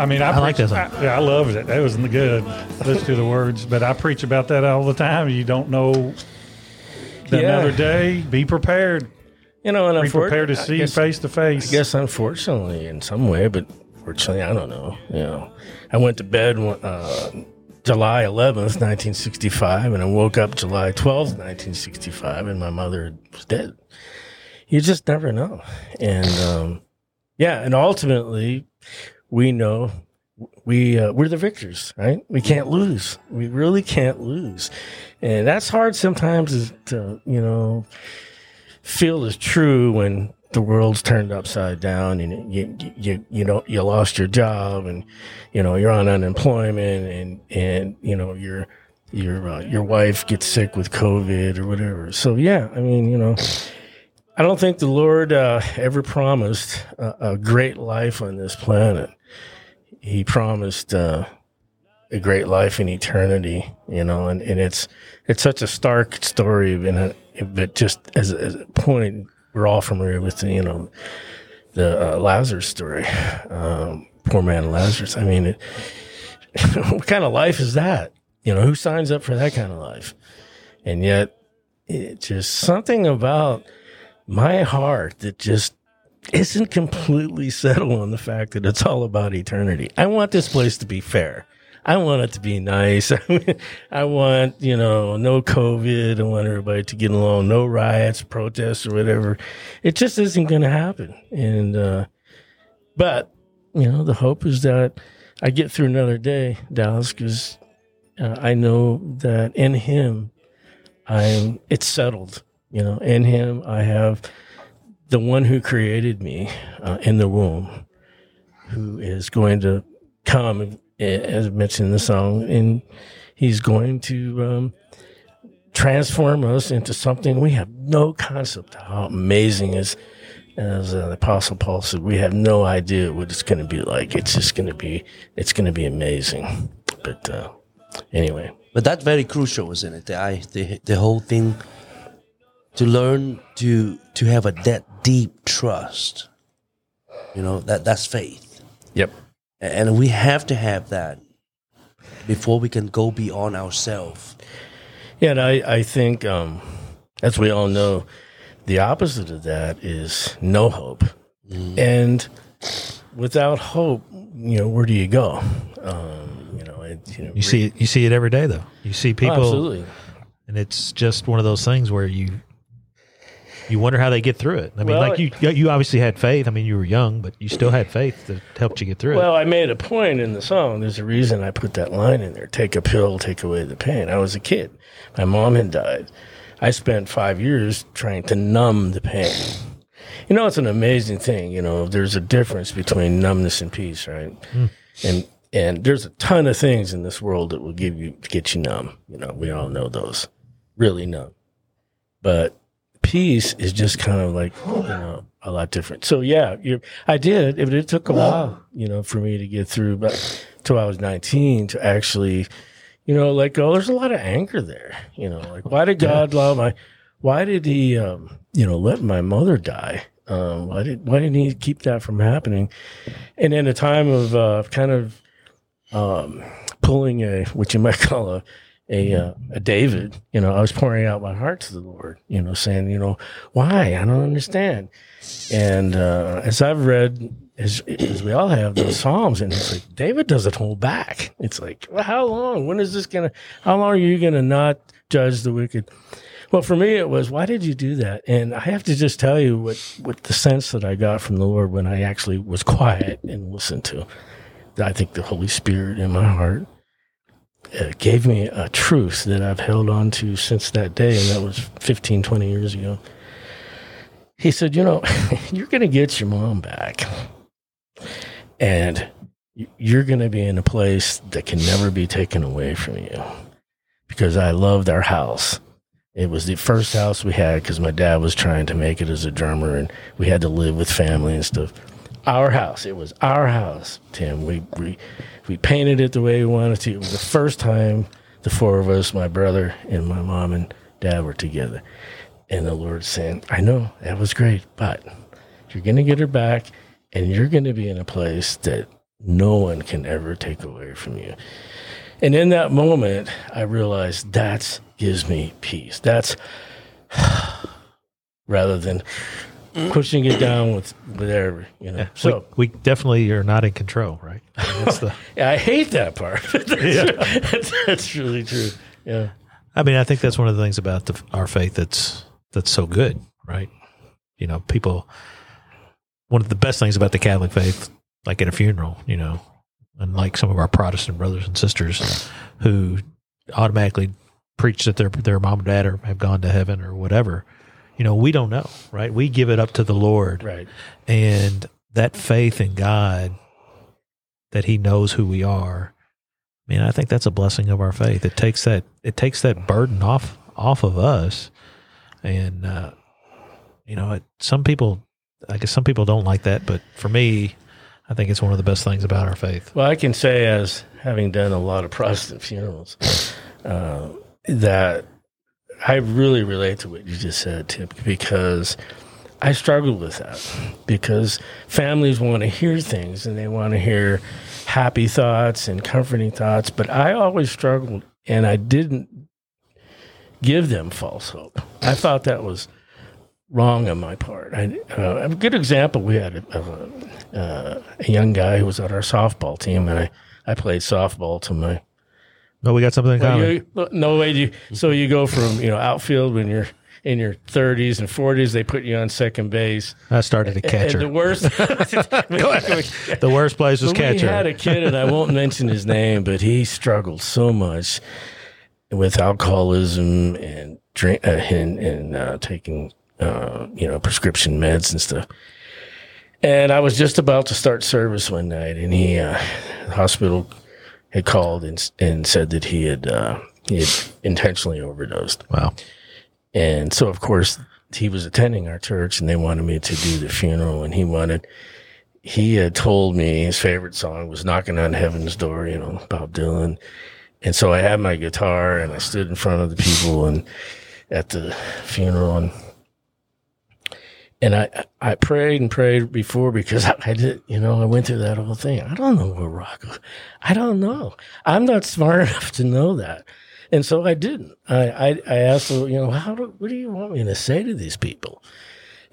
I mean, I, I like preach- that song. I, yeah, I loved it. That was in the good. Listen to the words, but I preach about that all the time. You don't know Yeah. another day. Be prepared. You know, and Be prepared to see guess- face to face. I guess unfortunately, in some way, but fortunately, I don't know. You know, I went to bed uh, July 11th, 1965, and I woke up July 12th, 1965, and my mother was dead. You just never know. And um, yeah, and ultimately, we know we uh, we're the victors, right? We can't lose. We really can't lose, and that's hard sometimes to you know feel is true when the world's turned upside down and you you you know you lost your job and you know you're on unemployment and and you know your your uh, your wife gets sick with covid or whatever so yeah i mean you know i don't think the lord uh, ever promised a, a great life on this planet he promised uh, a great life in eternity you know and, and it's it's such a stark story but just as a, as a point we're all familiar with the, you know the uh, Lazarus story, um, poor man Lazarus. I mean, it, what kind of life is that? You know, who signs up for that kind of life? And yet, it just something about my heart that just isn't completely settled on the fact that it's all about eternity. I want this place to be fair. I want it to be nice. I want, you know, no COVID. I want everybody to get along, no riots, protests, or whatever. It just isn't going to happen. And, uh, but, you know, the hope is that I get through another day, Dallas, because uh, I know that in Him, I'm, it's settled. You know, in Him, I have the one who created me uh, in the womb, who is going to come as mentioned in the song, and he's going to um, transform us into something we have no concept of how amazing is. As uh, the Apostle Paul said, we have no idea what it's going to be like. It's just going to be, it's going to be amazing. But uh, anyway, But that's very crucial, isn't it? The, I, the, the whole thing to learn to to have a that deep trust. You know that that's faith, yep, and we have to have that before we can go beyond ourselves. Yeah, and I, I think, um, as we all know, the opposite of that is no hope. And without hope, you know, where do you go? Um, you know, it, you know, You see it. You see it every day, though. You see Oh, people, absolutely. and it's just one of those things where you you wonder how they get through it. I mean, Well, like you you obviously had faith. I mean, you were young, but you still had faith that helped you get through it. Well, I made a point in the song. There's a reason I put that line in there. Take a pill, take away the pain. I was a kid. My mom had died. I spent five years trying to numb the pain. You know, it's an amazing thing. You know, there's a difference between numbness and peace, right? Hmm. And and there's a ton of things in this world that will give you get you numb. You know, we all know those, really numb. But peace is just kind of like you know a lot different. So yeah, I did. It, it took a while, you know, for me to get through, but till I was 19 to actually, you know, let go. There's a lot of anger there. You know, like why did God allow my? Why did He, um, you know, let my mother die? Um, why did Why didn't He keep that from happening? And in a time of uh, kind of um, pulling a what you might call a a, uh, a David, you know, I was pouring out my heart to the Lord, you know, saying, you know, why? I don't understand. And uh, as I've read, as, as we all have those Psalms, and it's like David doesn't hold back. It's like, well, how long? When is this gonna? How long are you gonna not judge the wicked? Well, for me, it was, why did you do that? And I have to just tell you what what the sense that I got from the Lord when I actually was quiet and listened to. I think the Holy Spirit in my heart uh, gave me a truth that I've held on to since that day, and that was 15, 20 years ago. He said, You know, you're going to get your mom back, and you're going to be in a place that can never be taken away from you because I loved our house. It was the first house we had because my dad was trying to make it as a drummer, and we had to live with family and stuff. Our house, it was our house, Tim. We we we painted it the way we wanted to. It was the first time the four of us, my brother and my mom and dad, were together. And the Lord saying, "I know that was great, but you're going to get her back, and you're going to be in a place that no one can ever take away from you." And in that moment, I realized that gives me peace. That's rather than pushing it down with whatever, you know. So we, we definitely are not in control, right? That's the. yeah, I hate that part. that's, that's, that's really true. Yeah. I mean, I think that's one of the things about the, our faith that's that's so good, right? You know, people. One of the best things about the Catholic faith, like at a funeral, you know, unlike some of our Protestant brothers and sisters who automatically preach that their their mom and dad are, have gone to heaven or whatever. You know, we don't know, right? We give it up to the Lord, Right. and that faith in God that He knows who we are. I mean, I think that's a blessing of our faith. It takes that it takes that burden off off of us, and uh, you know, it, some people, I guess, some people don't like that, but for me, I think it's one of the best things about our faith. Well, I can say, as having done a lot of Protestant funerals, uh, that I really relate to what you just said, Tip, because I struggled with that because families want to hear things and they want to hear happy thoughts and comforting thoughts, but I always struggled and I didn't give them false hope. I thought that was wrong on my part. I, uh, a good example, we had a, a, uh, a young guy who was on our softball team, and I, I played softball to my. No, we got something in Well, common. you, no way. You, so you go from you know outfield when you're in your 30s and 40s, they put you on second base. I started a And catcher. the worst. the worst place was catcher. We had a kid, and I won't mention his name, but he struggled so much with alcoholism and drink uh, and, and uh, taking uh, you know prescription meds and stuff. And I was just about to start service one night, and he uh, the hospital had called and and said that he had uh, he had intentionally overdosed. wow. And so, of course, he was attending our church and they wanted me to do the funeral. And he wanted, he had told me his favorite song was Knocking on Heaven's Door, you know, Bob Dylan. And so I had my guitar and I stood in front of the people and at the funeral and, and I, I prayed and prayed before because I, I did, you know, I went through that whole thing. I don't know what rock, I don't know. I'm not smart enough to know that. And so I didn't. I, I, I asked, you know, how do, what do you want me to say to these people?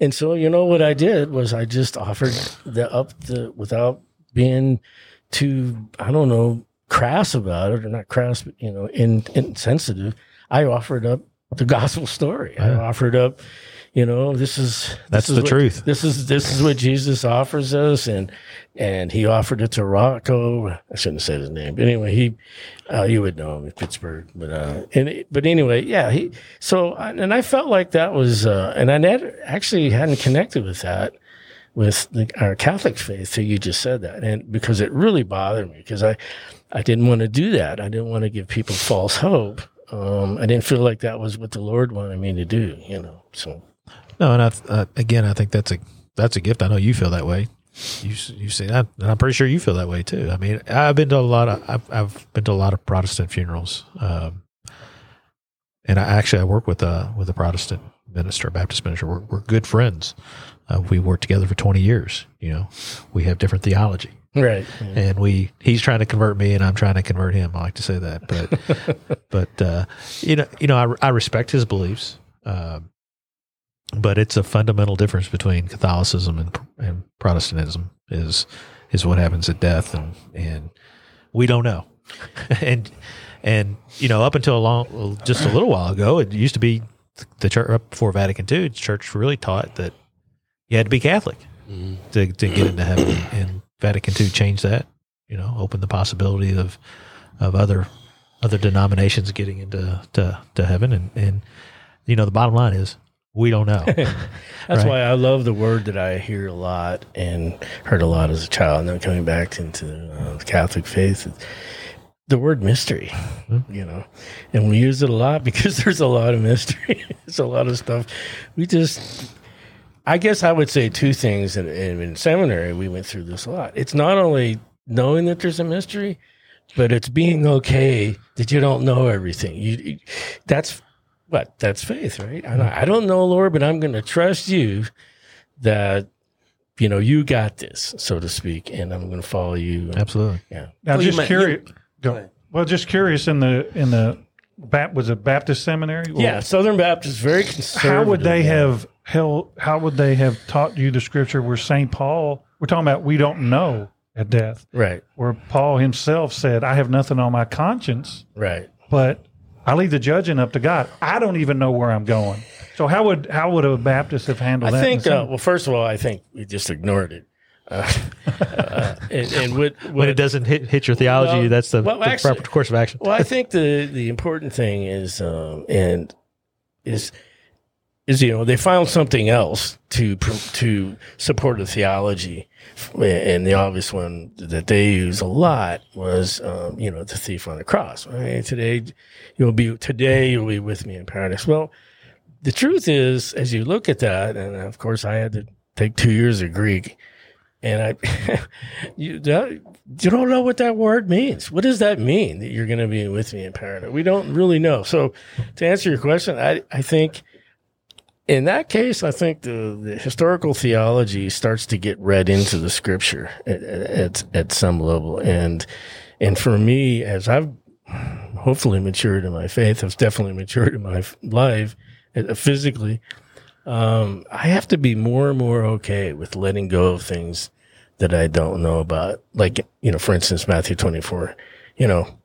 And so, you know, what I did was I just offered the up the, without being too, I don't know, crass about it or not crass, but, you know, in, insensitive. I offered up the gospel story. I offered up, you know, this is, That's this is the what- truth. This is, this is what Jesus offers us. And, and he offered it to Rocco. I shouldn't have said his name, but anyway, he, uh, you would know him in Pittsburgh, but uh, and but anyway, yeah. He so and I felt like that was, uh, and I never, actually hadn't connected with that with the, our Catholic faith. So you just said that, and because it really bothered me because I I didn't want to do that. I didn't want to give people false hope. Um, I didn't feel like that was what the Lord wanted me to do. You know, so No, and I, uh, again, I think that's a that's a gift. I know you feel that way. You you see that, and I'm pretty sure you feel that way too. I mean, I've been to a lot of I've, I've been to a lot of Protestant funerals, um, and I actually I work with a with a Protestant minister, Baptist minister. We're, we're good friends. Uh, we worked together for 20 years. You know, we have different theology, right, and we he's trying to convert me, and I'm trying to convert him. I like to say that, but but uh, you know, you know, I, I respect his beliefs. Um, but it's a fundamental difference between Catholicism and, and Protestantism is is what happens at death, and and we don't know, and and you know up until a long just a little while ago, it used to be the church up before Vatican II. The church really taught that you had to be Catholic mm-hmm. to to get into heaven, and Vatican II changed that. You know, opened the possibility of of other other denominations getting into to, to heaven, and and you know the bottom line is we don't know. That's Right. why I love the word that I hear a lot and heard a lot as a child. And then coming back into uh, the Catholic faith, the word mystery, you know, and we use it a lot because there's a lot of mystery. There's a lot of stuff. We just, I guess I would say two things. And in, in seminary, we went through this a lot. It's not only knowing that there's a mystery, but it's being okay that you don't know everything. You- that's what that's faith, right? I, I don't know, Lord, but I'm going to trust you that you know you got this, so to speak, and I'm going to follow you. Absolutely. Yeah, Now, Well, just might- curious. you- go. Well, just curious in the in the Bap, was it Baptist seminary? Well, yeah. Southern Baptist, very conservative. How would they yeah. have held? How would they have taught you the scripture where Saint Paul? We're talking about we don't know at death. Right, Where Paul himself said, "I have nothing on my conscience, right. but I leave the judging up to God. I don't even know where I'm going." So how would how would a Baptist have handled I that? think. in Uh, well, first of all, I think we just ignored it. Uh, uh, and, and what, When it doesn't hit, hit your theology, Well, that's the, well, the actually- proper course of action. Well, I think the the important thing is, um, and is is you know they found something else to to support the theology, and the obvious one that they use a lot was um, you know the thief on the cross. Right? Today you'll be today you'll be with me in paradise. Well, the truth is, as you look at that, and of course I had to take two years of Greek. And I, you, that, you don't know what that word means. What does that mean that you're going to be with me in paradise? We don't really know. So, to answer your question, I, I think in that case, I think the, the historical theology starts to get read into the scripture at, at, at some level. And, and for me, as I've hopefully matured in my faith, I've definitely matured in my life uh, physically. Um, I have to be more and more okay with letting go of things that I don't know about. Like, you know, for instance, Matthew 24, you know,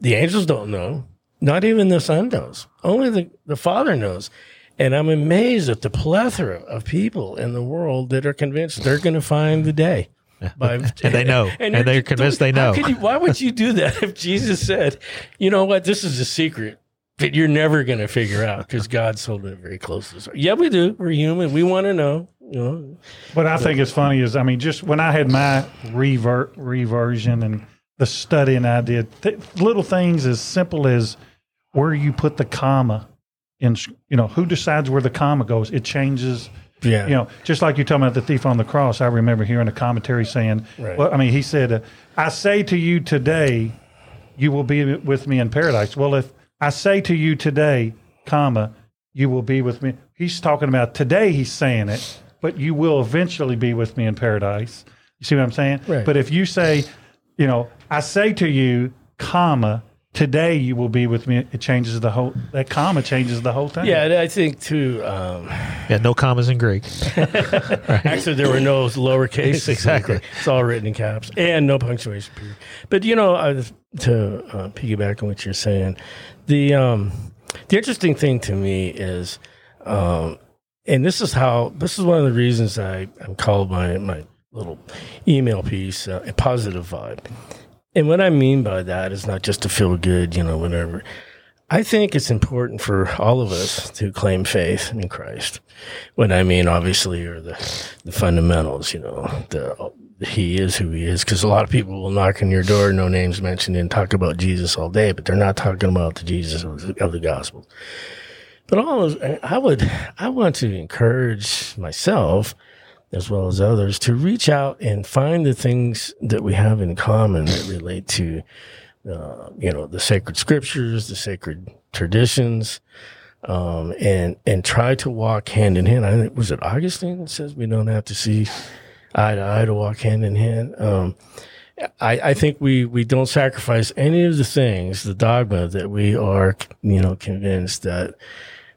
the angels don't know. Not even the son knows. Only the, the father knows. And I'm amazed at the plethora of people in the world that are convinced they're going to find the day. By, and they know. And, they're convinced they know. You, why would you do that if Jesus said, you know what, this is a secret that you're never going to figure out because God's holding it very close to us. Yeah, we do. We're human. We want to know. You know. What I think is funny is, I mean, just when I had my revert reversion and the studying I did, th- little things as simple as where you put the comma in, you know, who decides where the comma goes? It changes. Yeah. You know, just like you're talking about the thief on the cross, I remember hearing a commentary saying, Right. well, I mean, he said, uh, I say to you today, you will be with me in paradise. Well, if I say to you today, comma, you will be with me. He's talking about today, he's saying it, but you will eventually be with me in paradise. You see what I'm saying? Right. But if you say, you know, I say to you, comma, today you will be with me, it changes the whole, that comma changes the whole thing. Yeah, I think too. Um, Yeah, no commas in Greek. Actually, there were no lowercase. Exactly. It's all written in caps and no punctuation period. But you know, I, to uh, piggyback on what you're saying, the um, the interesting thing to me is, um, and this is how this is one of the reasons I I'm called my my little email piece uh, a positive vibe. And what I mean by that is not just to feel good, you know, whatever. I think it's important for all of us to claim faith in Christ. What I mean, obviously, are the, the fundamentals, you know, the, he is who he is. Cause a lot of people will knock on your door, no names mentioned and talk about Jesus all day, but they're not talking about the Jesus of the, of the gospel. But all I would, I want to encourage myself as well as others to reach out and find the things that we have in common that relate to uh, you know, the sacred scriptures, the sacred traditions, um, and and try to walk hand in hand. I think was it Augustine that says we don't have to see eye to eye to walk hand in hand. Um, I, I think we we don't sacrifice any of the things, the dogma that we are, you know, convinced that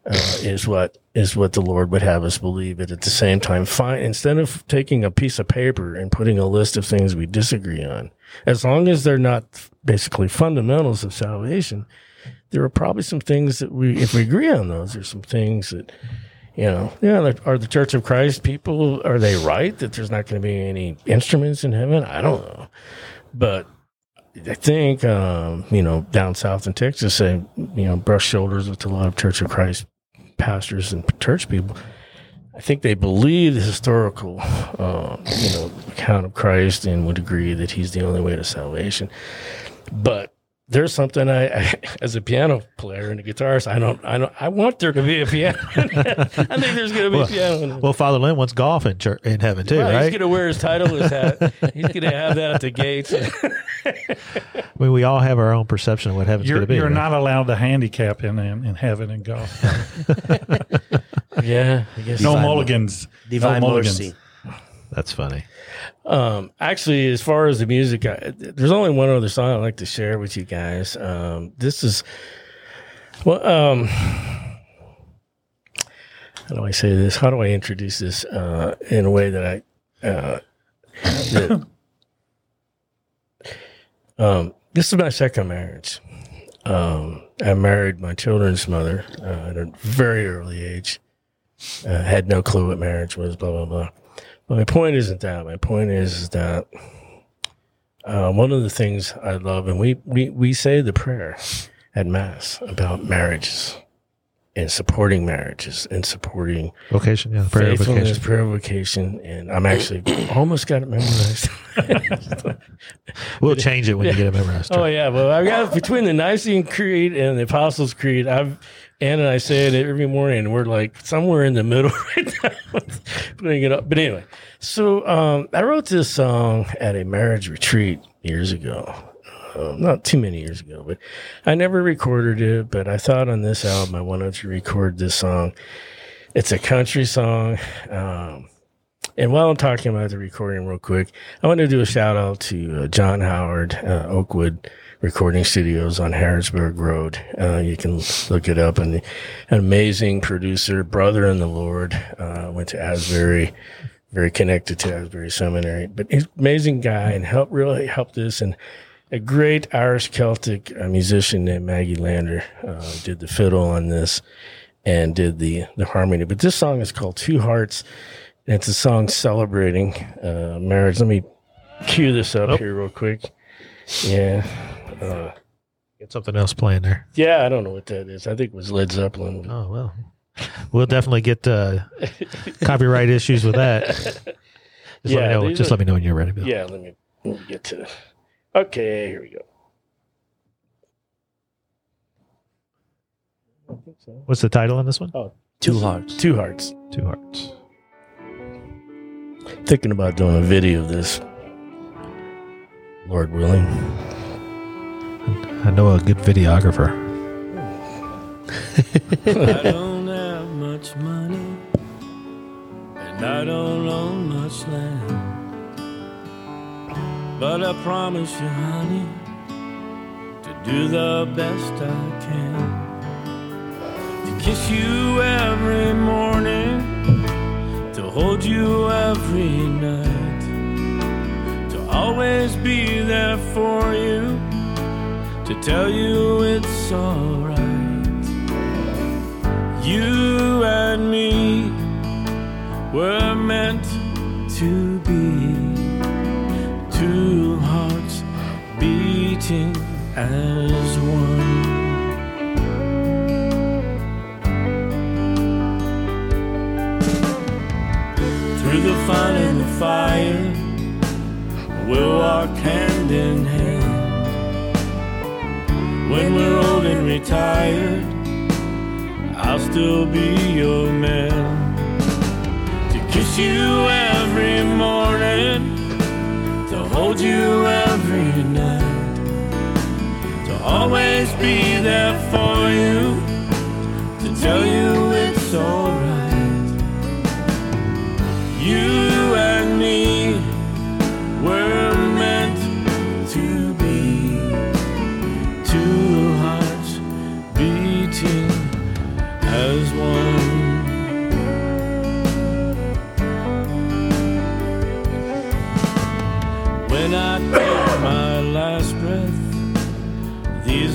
uh, is what is what the Lord would have us believe. But at the same time, find instead of taking a piece of paper and putting a list of things we disagree on, as long as they're not basically fundamentals of salvation, there are probably some things that we, if we agree on those, there's some things that, you know, yeah, are the Church of Christ people, are they right that there's not going to be any instruments in heaven? I don't know. But I think, um, you know, down south in Texas, I, you know, brush shoulders with a lot of Church of Christ pastors and church people. I think they believe the historical, uh, you know, account of Christ and would agree that he's the only way to salvation. But there's something I, I as a piano player and a guitarist, I don't, I don't, I want there to be a piano. I think there's going to be Well, a piano. Well, Father Lynn wants golf in, church, in heaven too, Right, right? He's going to wear his titleist hat. He's going to have that at the gates. I mean, we all have our own perception of what heaven's going to be. you're right? not allowed to handicap in, in, in heaven and golf. yeah, I guess. No Divine- mulligans. Divine no mulligans. mercy. That's funny. Um, actually, as far as the music, I, there's only one other song I'd like to share with you guys. Um, this is, well, um, how do I say this? How do I introduce this uh, in a way that I, uh, that, um, this is my second marriage. Um, I married my children's mother uh, at a very early age. Uh, had no clue what marriage was. Blah blah blah. My point isn't that. My point is, that uh, one of the things I love, and we, we, we say the prayer at Mass about marriages and supporting marriages and supporting Vocation, yeah, prayer vocation. prayer vocation. And I'm actually almost got it memorized. We'll change it when you get it memorized. Oh yeah, well I've got between the Nicene Creed and the Apostles' Creed. I've Ann and I say it every morning, we're like somewhere in the middle right now, putting it up. But anyway, so um, I wrote this song at a marriage retreat years ago. Um, not too many years ago, but I never recorded it. But I thought on this album I wanted to record this song. It's a country song. Um, and while I'm talking about the recording, real quick, I want to do a shout out to uh, John Howard, uh, Oakwood Recording Studios on Harrodsburg Road. Uh, you can look it up. And an amazing producer, brother in the Lord, uh, went to Asbury, very connected to Asbury Seminary. But he's an amazing guy and helped really helped this. And a great Irish Celtic uh, musician named Maggie Lander uh, did the fiddle on this and did the the harmony. But this song is called Two Hearts. And it's a song celebrating uh, marriage. Let me cue this up Nope. here real quick. Yeah. Uh, Get something else playing there. yeah, I don't know what that is. I think it was Led Zeppelin. Oh well, we'll definitely get uh, copyright issues with that. Just, let, Yeah, me know, just are- let me know when you're ready. Bill. Yeah, let me, let me get to. Okay, here we go. So. What's the title on this one? Two hearts. Two Hearts. Two Hearts. Thinking about doing a video of this. Lord willing. I know a good videographer. I don't have much money, and I don't own much land. But I promise you, honey, to do the best I can. To kiss you every morning, to hold you every night, to always be there for you, to tell you it's alright. You and me were meant to be two hearts beating as one. Through the fun and the fire, we'll walk hand in hand. When we're old and retired, I'll still be your man. To kiss you every morning, to hold you every night, to always be there for you,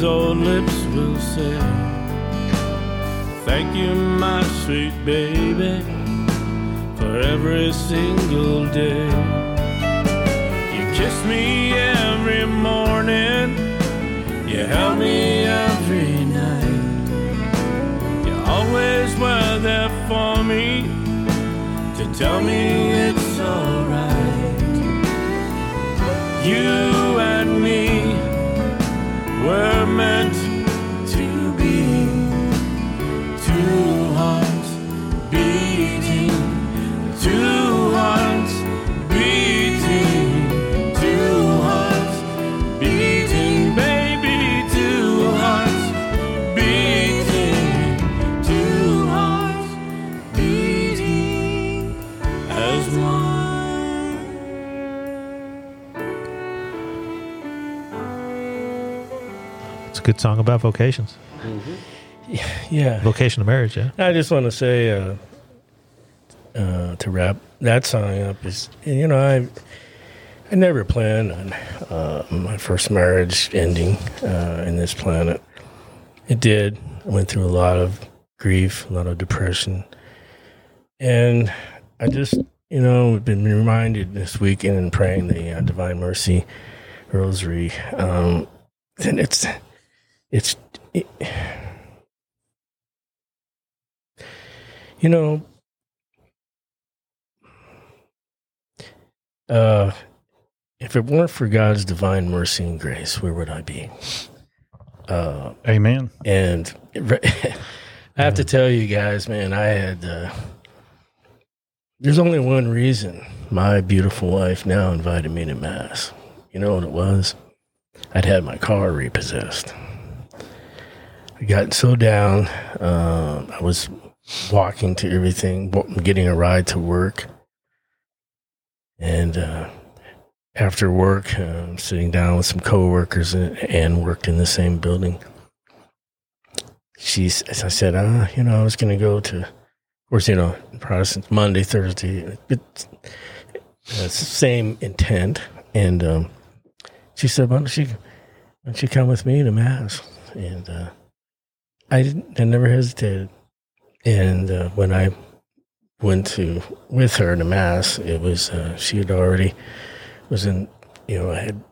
these old lips will say, Thank you, my sweet baby, for every single day. You kiss me every morning, you held me every night. You always were there for me to tell me it's alright. You and me were meant song about vocations. Yeah. Vocation of marriage, yeah. I just want to say uh, uh, to wrap that song up is you know I I never planned on uh, my first marriage ending uh, in this planet. It did. I went through a lot of grief, a lot of depression, and I just you know been reminded this weekend in praying the uh, Divine Mercy Rosary. Um, and it's it's. It, you know uh if it weren't for god's divine mercy and grace where would i be uh Amen. and i have to tell you guys man i had uh there's only one reason my beautiful wife now invited me to mass you know what it was i'd had my car repossessed got so down uh, i was walking to everything, getting a ride to work. And uh, after work, um, sitting down with some coworkers and, worked in the same building. She's, as I said, uh, you know, I was going to go to, of course, you know, Protestants Monday, Thursday, it's, it's same intent. And um, she said, why don't you, why don't you come with me to mass? And uh, I didn't, I never hesitated. And uh, when I went to with her to mass, it was uh, she had already was in, you know, I had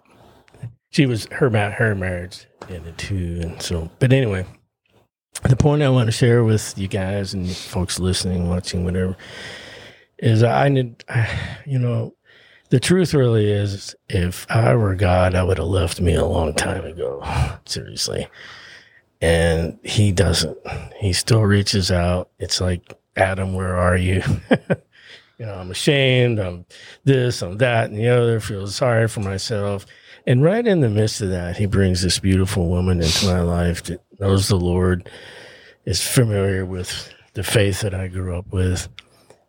she was her her marriage ended too, and so. But anyway, the point I want to share with you guys and folks listening, watching, whatever, is I need, you know, the truth really is, if I were God, I would have left me a long time ago. Seriously. And he doesn't. He still reaches out. It's like, Adam, where are you? you know, I'm ashamed. I'm this, I'm that, and the other. Feel sorry for myself. And right in the midst of that, he brings this beautiful woman into my life that knows the Lord, is familiar with the faith that I grew up with.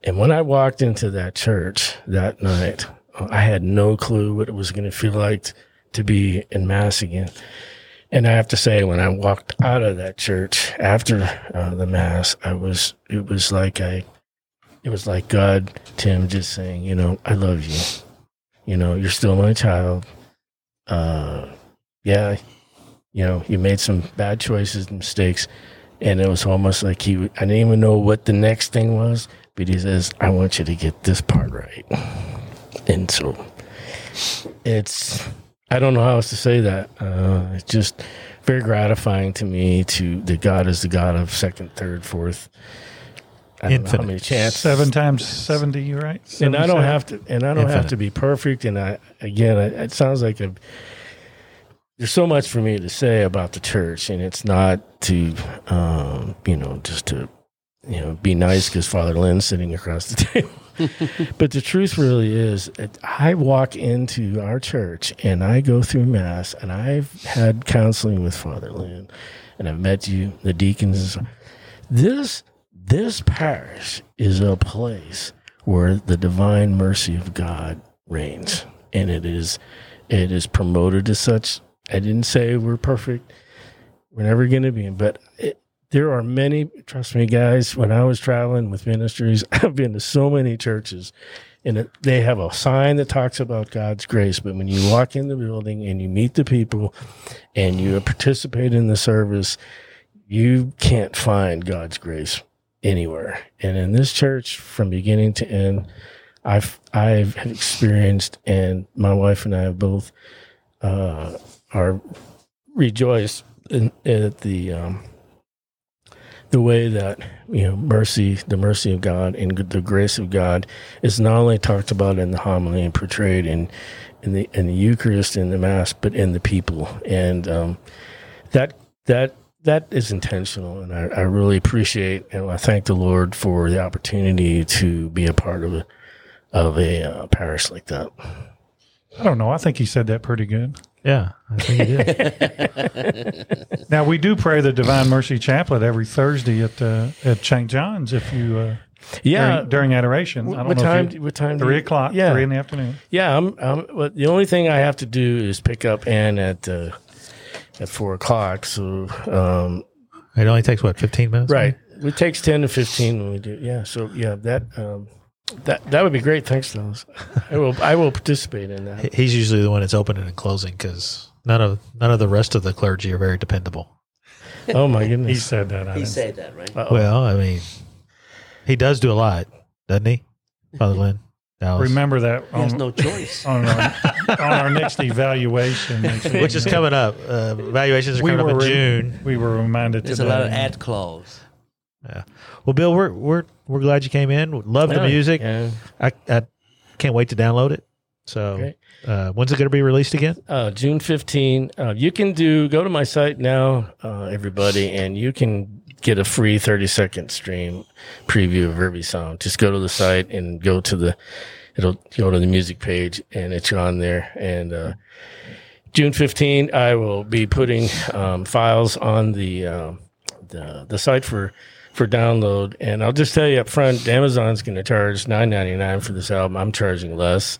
And when I walked into that church that night, I had no clue what it was going to feel like to be in Mass again. And I have to say, when I walked out of that church after uh, the Mass, I was, it was like I, it was like God, Tim, just saying, you know, I love you. You know, you're still my child. Uh, yeah, you know, you made some bad choices and mistakes. And it was almost like he, I didn't even know what the next thing was, but he says, I want you to get this part right. And so it's, I don't know how else to say that. Uh, it's just very gratifying to me to that God is the God of second, third, fourth. I don't know how Infinite. many chances. Seven times seventy, right? and I don't 77? have to, and I don't have to be perfect. And I, again, I, it sounds like a, there's so much for me to say about the church, and it's not to, um, you know, just to, you know, be nice because Father Lynn's sitting across the table. but the truth really is, I walk into our church and I go through mass, and I've had counseling with Father Lynn, and I've met you, the deacons. This this parish is a place where the divine mercy of God reigns, and it is it is promoted as such. I didn't say we're perfect. We're never going to be, but it, there are many. Trust me, guys. When I was traveling with ministries, I've been to so many churches, and they have a sign that talks about God's grace. But when you walk in the building and you meet the people, and you participate in the service, you can't find God's grace anywhere. And in this church, from beginning to end, I've I've experienced, and my wife and I have both uh, are rejoiced in, at the um, the way that you know mercy, the mercy of God, and the grace of God is not only talked about in the homily and portrayed in in the in the Eucharist in the Mass, but in the people, and um, that that that is intentional, and I, I really appreciate and I thank the Lord for the opportunity to be a part of a of a uh, parish like that. I don't know. I think he said that pretty good. Yeah, I think he did. Now we do pray the Divine Mercy Chaplet every Thursday at uh, at St. John's. If you uh, Yeah. during, during adoration, I don't what know if time? you- what time? three you- o'clock, Yeah. three in the afternoon. Yeah, I'm. I'm well, the only thing I have to do is pick up Ann at uh, at four o'clock. So, um, it only takes what fifteen minutes. right, it takes ten to fifteen when we do. Yeah, so yeah, that um, that that would be great. Thanks, Dennis. I will. I will participate in that. He's usually the one that's opening and closing because none of none of the rest of the clergy are very dependable. Oh my goodness! He said that. I He didn't- said that, right? Uh-oh. Well, I mean, he does do a lot, doesn't he, Father Lynn? Dallas? Remember that He has on, no choice. on, our, on our next evaluation, next which is coming up. Uh, evaluations are We coming up in re- June. We were reminded There's a lot of ad clause. Yeah. Well, Bill, we're we're we're glad you came in. Love the Yeah, music. Yeah. I, I can't wait to download it. So, Great. uh, when's it going to be released again? Uh, June 15. Uh, you can do go to my site now, uh, everybody, and you can get a free 30 second stream preview of every song. Just go to the site and go to the it'll go to the music page and it's on there. And uh, June 15, I will be putting um, files on the um the the site for for download. And I'll just tell you up front, Amazon's going to charge nine ninety nine for this album. I'm charging less.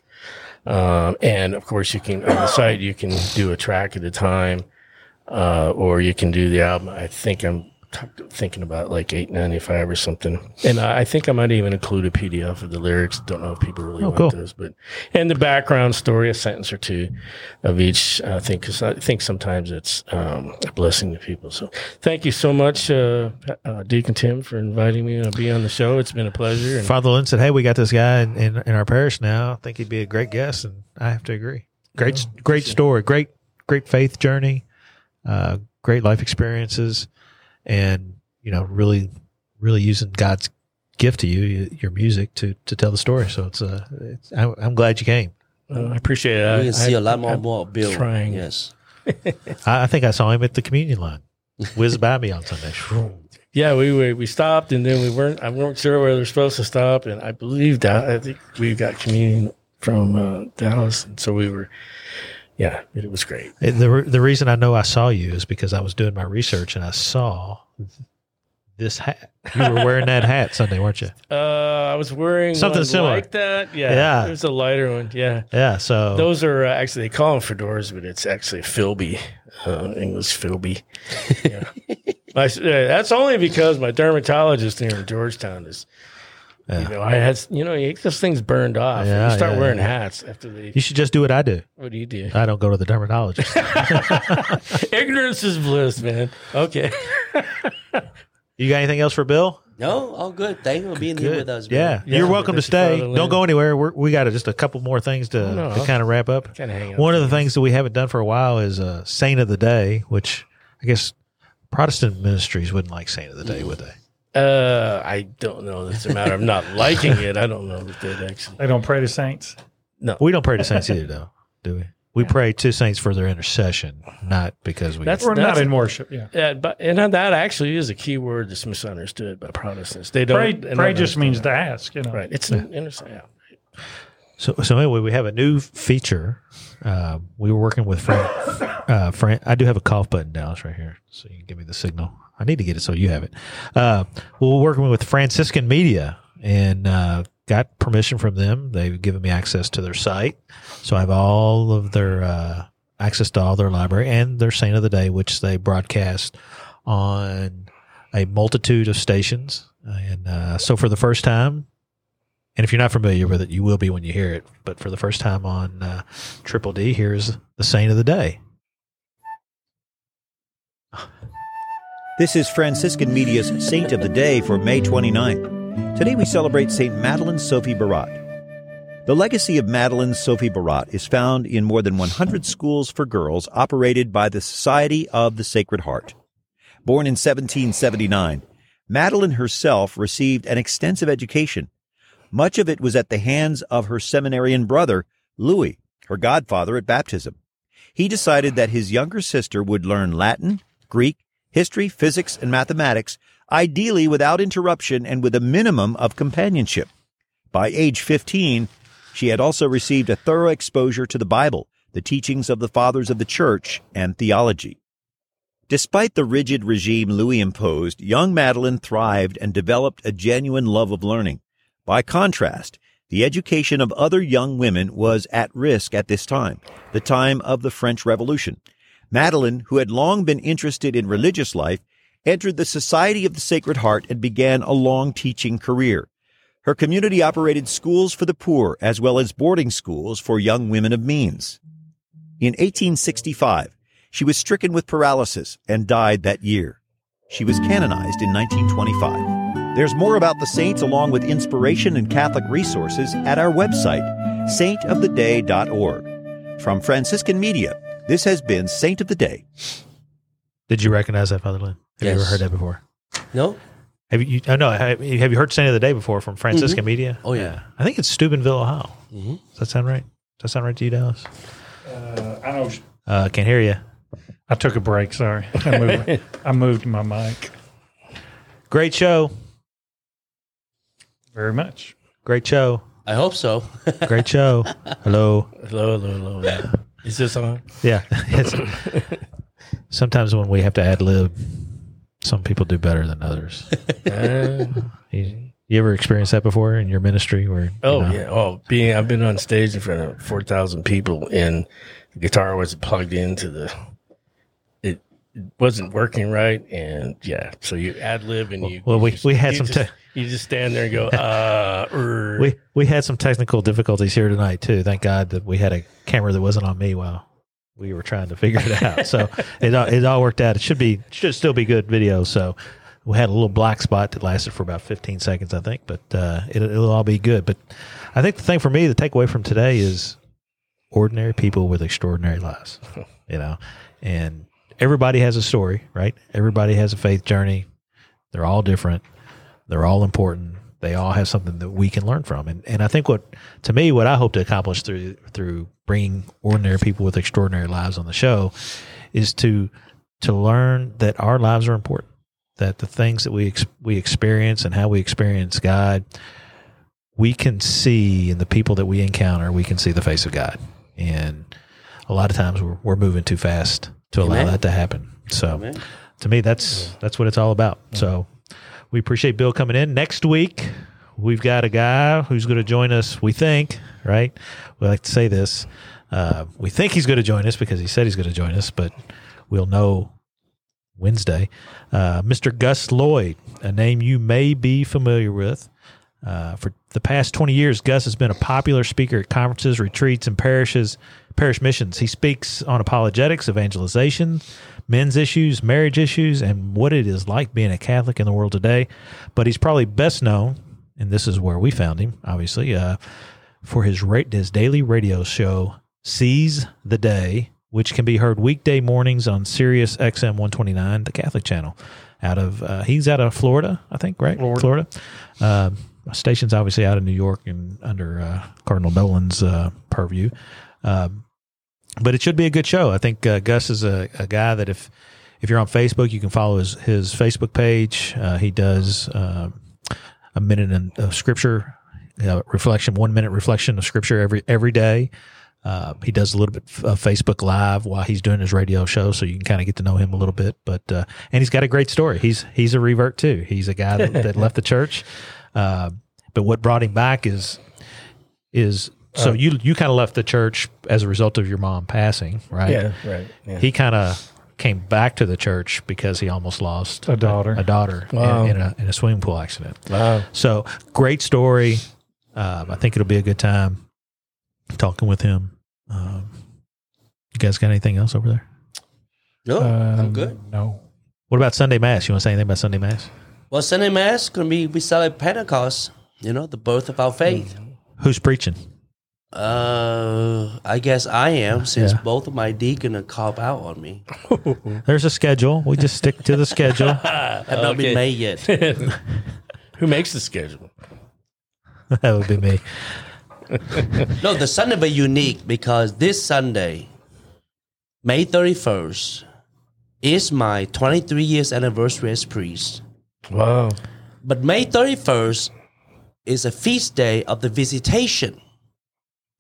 Um, and of course, you can on the site you can do a track at a time, uh, or you can do the album. I think I'm thinking about like eight ninety five or something. And I I think I might even include a PDF of the lyrics. Don't know if people really Oh, want cool. those, but and the background story, a sentence or two of each. I think because I think sometimes it's um, a blessing to people. So thank you so much, uh, uh, Deacon Tim, for inviting me to be on the show. It's been a pleasure. And Father Lynn said, "Hey, we got this guy in, in, in our parish now. I think he'd be a great guest." And I have to agree. Great, great story. Great, great faith journey. Uh, great life experiences, and you know, really, really using God's gift to you, your music, to to tell the story. So it's uh, it's, I, I'm glad you came. uh, I appreciate it. We I- can see I- a lot more I'm more Bill. trying. Yes. I, I think I saw him at the communion line. Whiz by me on Sunday. Yeah, we we, we stopped and then we weren't. I weren't sure where they're supposed to stop, and I believe that I think we got communion from uh, Dallas, and so we were. Yeah, it was great. The the reason I know I saw you is because I was doing my research and I saw this hat. You were wearing that hat Sunday, weren't you? Uh, I was wearing Something one similar. like that. Yeah, Yeah. it was a lighter one. Yeah, Yeah. So those are uh, actually they call them fedoras, but it's actually trilby, uh, English trilby. Yeah. My, uh, that's only because my dermatologist here in Georgetown is. Yeah. You know, I had you know, you those things burned off. Yeah, you start yeah, wearing yeah. hats after they. you should just do what I do. What do you do? I don't go to the dermatologist. Ignorance is bliss, man. Okay. you got anything else for Bill? No, all good. Thank you for being here with us. Bill. Yeah. Yeah, You're welcome to thank you, Father stay. Lynn. Don't go anywhere. We're, we got just a couple more things to, Oh, no, to kind of wrap up. Kind of. One of the things that we haven't done for a while is uh, Saint of the Day, which I guess Protestant ministries wouldn't like Saint of the Day, would they? Uh, I don't know. It's a matter of not liking it. I don't know if they'd actually. They don't pray to saints. No, we don't pray to saints either, though, do we? We pray to saints for their intercession, not because we. That's We're not in worship. Yeah. Yeah, but and that actually is a key word that's misunderstood by Protestants. They don't. Pray, pray don't just means understand to ask. You know. right. It's an intercession. yeah. So, so anyway, we have a new feature. Uh, we were working with Fran. Uh, Fran, I do have a cough button, Dallas, right here, so you can give me the signal. I need to get it so you have it. Uh, we're working with Franciscan Media and uh, got permission from them. They've given me access to their site, so I have all of their uh, access to all their library and their Saint of the Day, which they broadcast on a multitude of stations. And uh, so, for the first time, and if you're not familiar with it, you will be when you hear it. But for the first time on uh, Triple D, here's the Saint of the Day. This is Franciscan Media's Saint of the Day for May 29th. Today we celebrate St. Madeleine Sophie Barat. The legacy of Madeleine Sophie Barat is found in more than 100 schools for girls operated by the Society of the Sacred Heart. Born in 1779, Madeleine herself received an extensive education. Much of it was at the hands of her seminarian brother, Louis, her godfather at baptism. He decided that his younger sister would learn Latin, Greek, history, physics, and mathematics, ideally without interruption and with a minimum of companionship. By age 15, she had also received a thorough exposure to the Bible, the teachings of the fathers of the church, and theology. Despite the rigid regime Louis imposed, young Madeleine thrived and developed a genuine love of learning. By contrast, the education of other young women was at risk at this time, the time of the French Revolution. Madeleine, who had long been interested in religious life, entered the Society of the Sacred Heart and began a long teaching career. Her community operated schools for the poor as well as boarding schools for young women of means. In 1865, she was stricken with paralysis and died that year. She was canonized in 1925. There's more about the saints along with inspiration and Catholic resources at our website, saintoftheday.org. From Franciscan Media, this has been Saint of the Day. Did you recognize that, Father Lynn? Have you ever heard that before? No? Have you? Oh, no. Have, have you heard Saint of the Day before from Franciscan Media? Oh, yeah. I think it's Steubenville, Ohio. Mhm. Does that sound right? Does that sound right to you, Dallas? Uh, I know. Uh, can't hear you. I took a break. Sorry. I moved, I moved my mic Great show. Very much. Great show. I hope so. Great show. Hello. Hello, hello, hello. Is this on? Yeah. It's, sometimes when we have to ad lib, Some people do better than others. Uh, you, you ever experienced that before in your ministry? Where you oh know, yeah. Oh, being I've been on stage in front of four thousand people, and the guitar wasn't plugged into the. Wasn't working right, and yeah. So you ad lib, and you. Well, you we- just- we had some Just, te- you just stand there and go, uh, er. we we had some technical difficulties here tonight too. Thank God that we had a camera that wasn't on me while we were trying to figure it out. So it all, it all worked out. It should be should still be good video. So we had a little black spot that lasted for about 15 seconds, I think, but uh, it, it'll all be good. But I think the thing for me, the takeaway from today is ordinary people with extraordinary lives. You know, and everybody has a story, right? Everybody has a faith journey. They're all different. They're all important. They all have something that we can learn from. And and I think what to me what I hope to accomplish through through bringing ordinary people with extraordinary lives on the show is to to learn that our lives are important. That the things that we ex- we experience and how we experience God, we can see in the people that we encounter, we can see the face of God. And a lot of times we're, we're moving too fast to allow Amen. that to happen. So Amen. to me, that's that's what it's all about. So we appreciate Bill coming in. Next week, we've got a guy who's going to join us. We think, right? We like to say this. Uh, we think he's going to join us because he said he's going to join us, but we'll know Wednesday. Uh, Mr. Gus Lloyd, a name you may be familiar with. Uh, for the past 20 years, Gus has been a popular speaker at conferences, retreats, and parishes, parish missions. He speaks on apologetics, evangelization, men's issues, marriage issues, and what it is like being a Catholic in the world today. But he's probably best known, and this is where we found him, obviously, uh, for his, ra- his daily radio show, Seize the Day, which can be heard weekday mornings on Sirius XM 129, the Catholic channel. Out of uh, he's out of Florida, I think, right? Florida. Florida. Um, station's obviously out of New York and under uh, Cardinal Dolan's uh, purview. Um, but it should be a good show. I think uh, Gus is a, a guy that if if you're on Facebook, you can follow his his Facebook page. Uh, he does uh, a minute in- of scripture uh, reflection, one minute reflection of scripture every every day. Uh, he does a little bit of Facebook Live while he's doing his radio show, so you can kind of get to know him a little bit. But uh, and he's got a great story. He's he's a revert too. He's a guy that, that left the church, but what brought him back is is so you you kind of left the church as a result of your mom passing, right? yeah, right. Yeah. He kind of came back to the church because he almost lost A daughter. a daughter in- Wow. in, a in a swimming pool accident. wow. So great story. Um, I think it'll be a good time talking with him. Um, you guys got anything else over there? No, I'm Um, good. No. What about Sunday Mass? You want to say anything about Sunday Mass? Well, Sunday Mass gonna be we celebrate Pentecost. You know, the birth of our faith. Who's preaching? Uh, I guess I am since Yeah. both of my deacon are cop out on me. There's a schedule. We just stick to the schedule. Have not Okay. been made yet. Who makes the schedule? that would be me. no, the Sunday be unique because this Sunday, May 31st, is my 23 years anniversary as priest. Wow. But May 31st is a feast day of the visitation.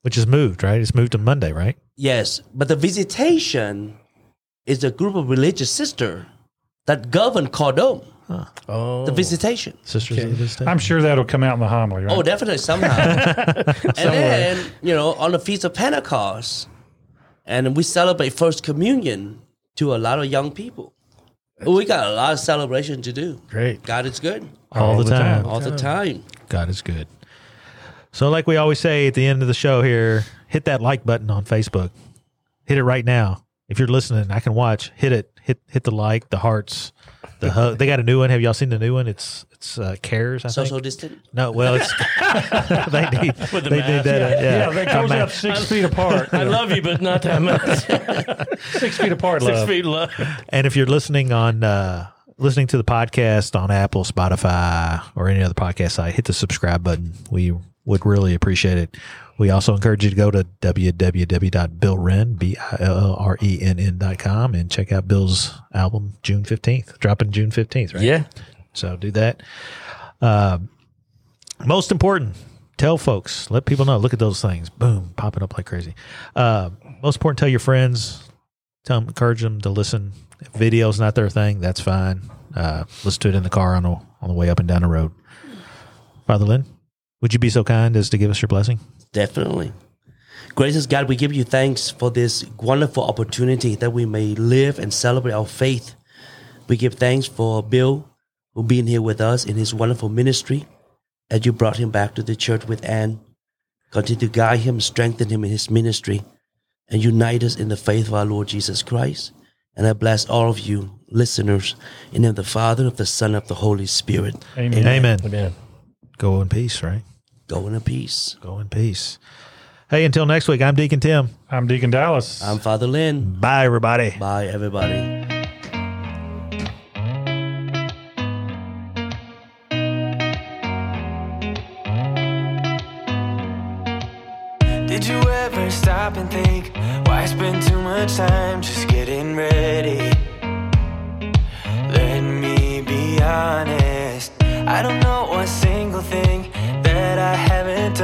Which is moved, right? It's moved to Monday, right? Yes, but the visitation is a group of religious sisters that govern Cordon, Oh. the visitation. Sisters Okay. of the Day. I'm sure that'll come out in the homily, right? Oh, definitely somehow. and then, you know, on the Feast of Pentecost, and we celebrate First Communion to a lot of young people. We got a lot of celebration to do. Great. God is good all, the, time. all the time. God is good. So, like we always say at the end of the show here, hit that like button on Facebook. Hit it right now. If you're listening, I can watch. Hit it. Hit hit the like, the hearts, the hug. They got a new one. Have y'all seen the new one? It's it's uh, cares. I Social think. distant. No, well, it's they need With the they mask. need that. uh, yeah, yeah, that A goes ma- six feet apart. I love you, but not that much. six feet apart. Six love. feet low. And if you're listening on uh, listening to the podcast on Apple, Spotify, or any other podcast site, hit the subscribe button. We would really appreciate it. We also encourage you to go to www.billrenn, B-I-L-L-R-E-N-N dot com and check out Bill's album June 15th, dropping June 15th, right? Yeah. So do that. Uh, most important, tell folks, let people know. Look at those things, boom, popping up like crazy. Uh, most important, tell your friends, tell them, encourage them to listen. If video's not their thing, that's fine. uh, listen to it in the car on the on the way up and down the road. Father Lynn, would you be so kind as to give us your blessing? Definitely. Gracious God, we give you thanks for this wonderful opportunity that we may live and celebrate our faith. We give thanks for Bill, who being here with us in his wonderful ministry, as you brought him back to the church with Anne. Continue to guide him, strengthen him in his ministry, and unite us in the faith of our Lord Jesus Christ. And I bless all of you listeners in the name of the Father, of the Son, of the Holy Spirit. Amen. Amen. Amen. Go in peace, right? Go in peace. Go in peace. Hey, until next week, I'm Deacon Tim. I'm Deacon Dallas. I'm Father Lynn. Bye, everybody. Bye, everybody. Did you ever stop and think why spend too much time just getting ready? Let me be honest. I don't know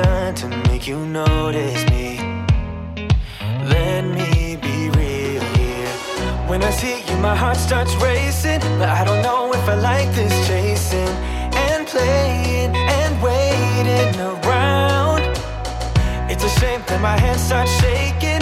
done to make you notice me. Let me be real here. When I see you, my heart starts racing, but I don't know if I like this chasing and playing and waiting around. It's a shame that my hands start shaking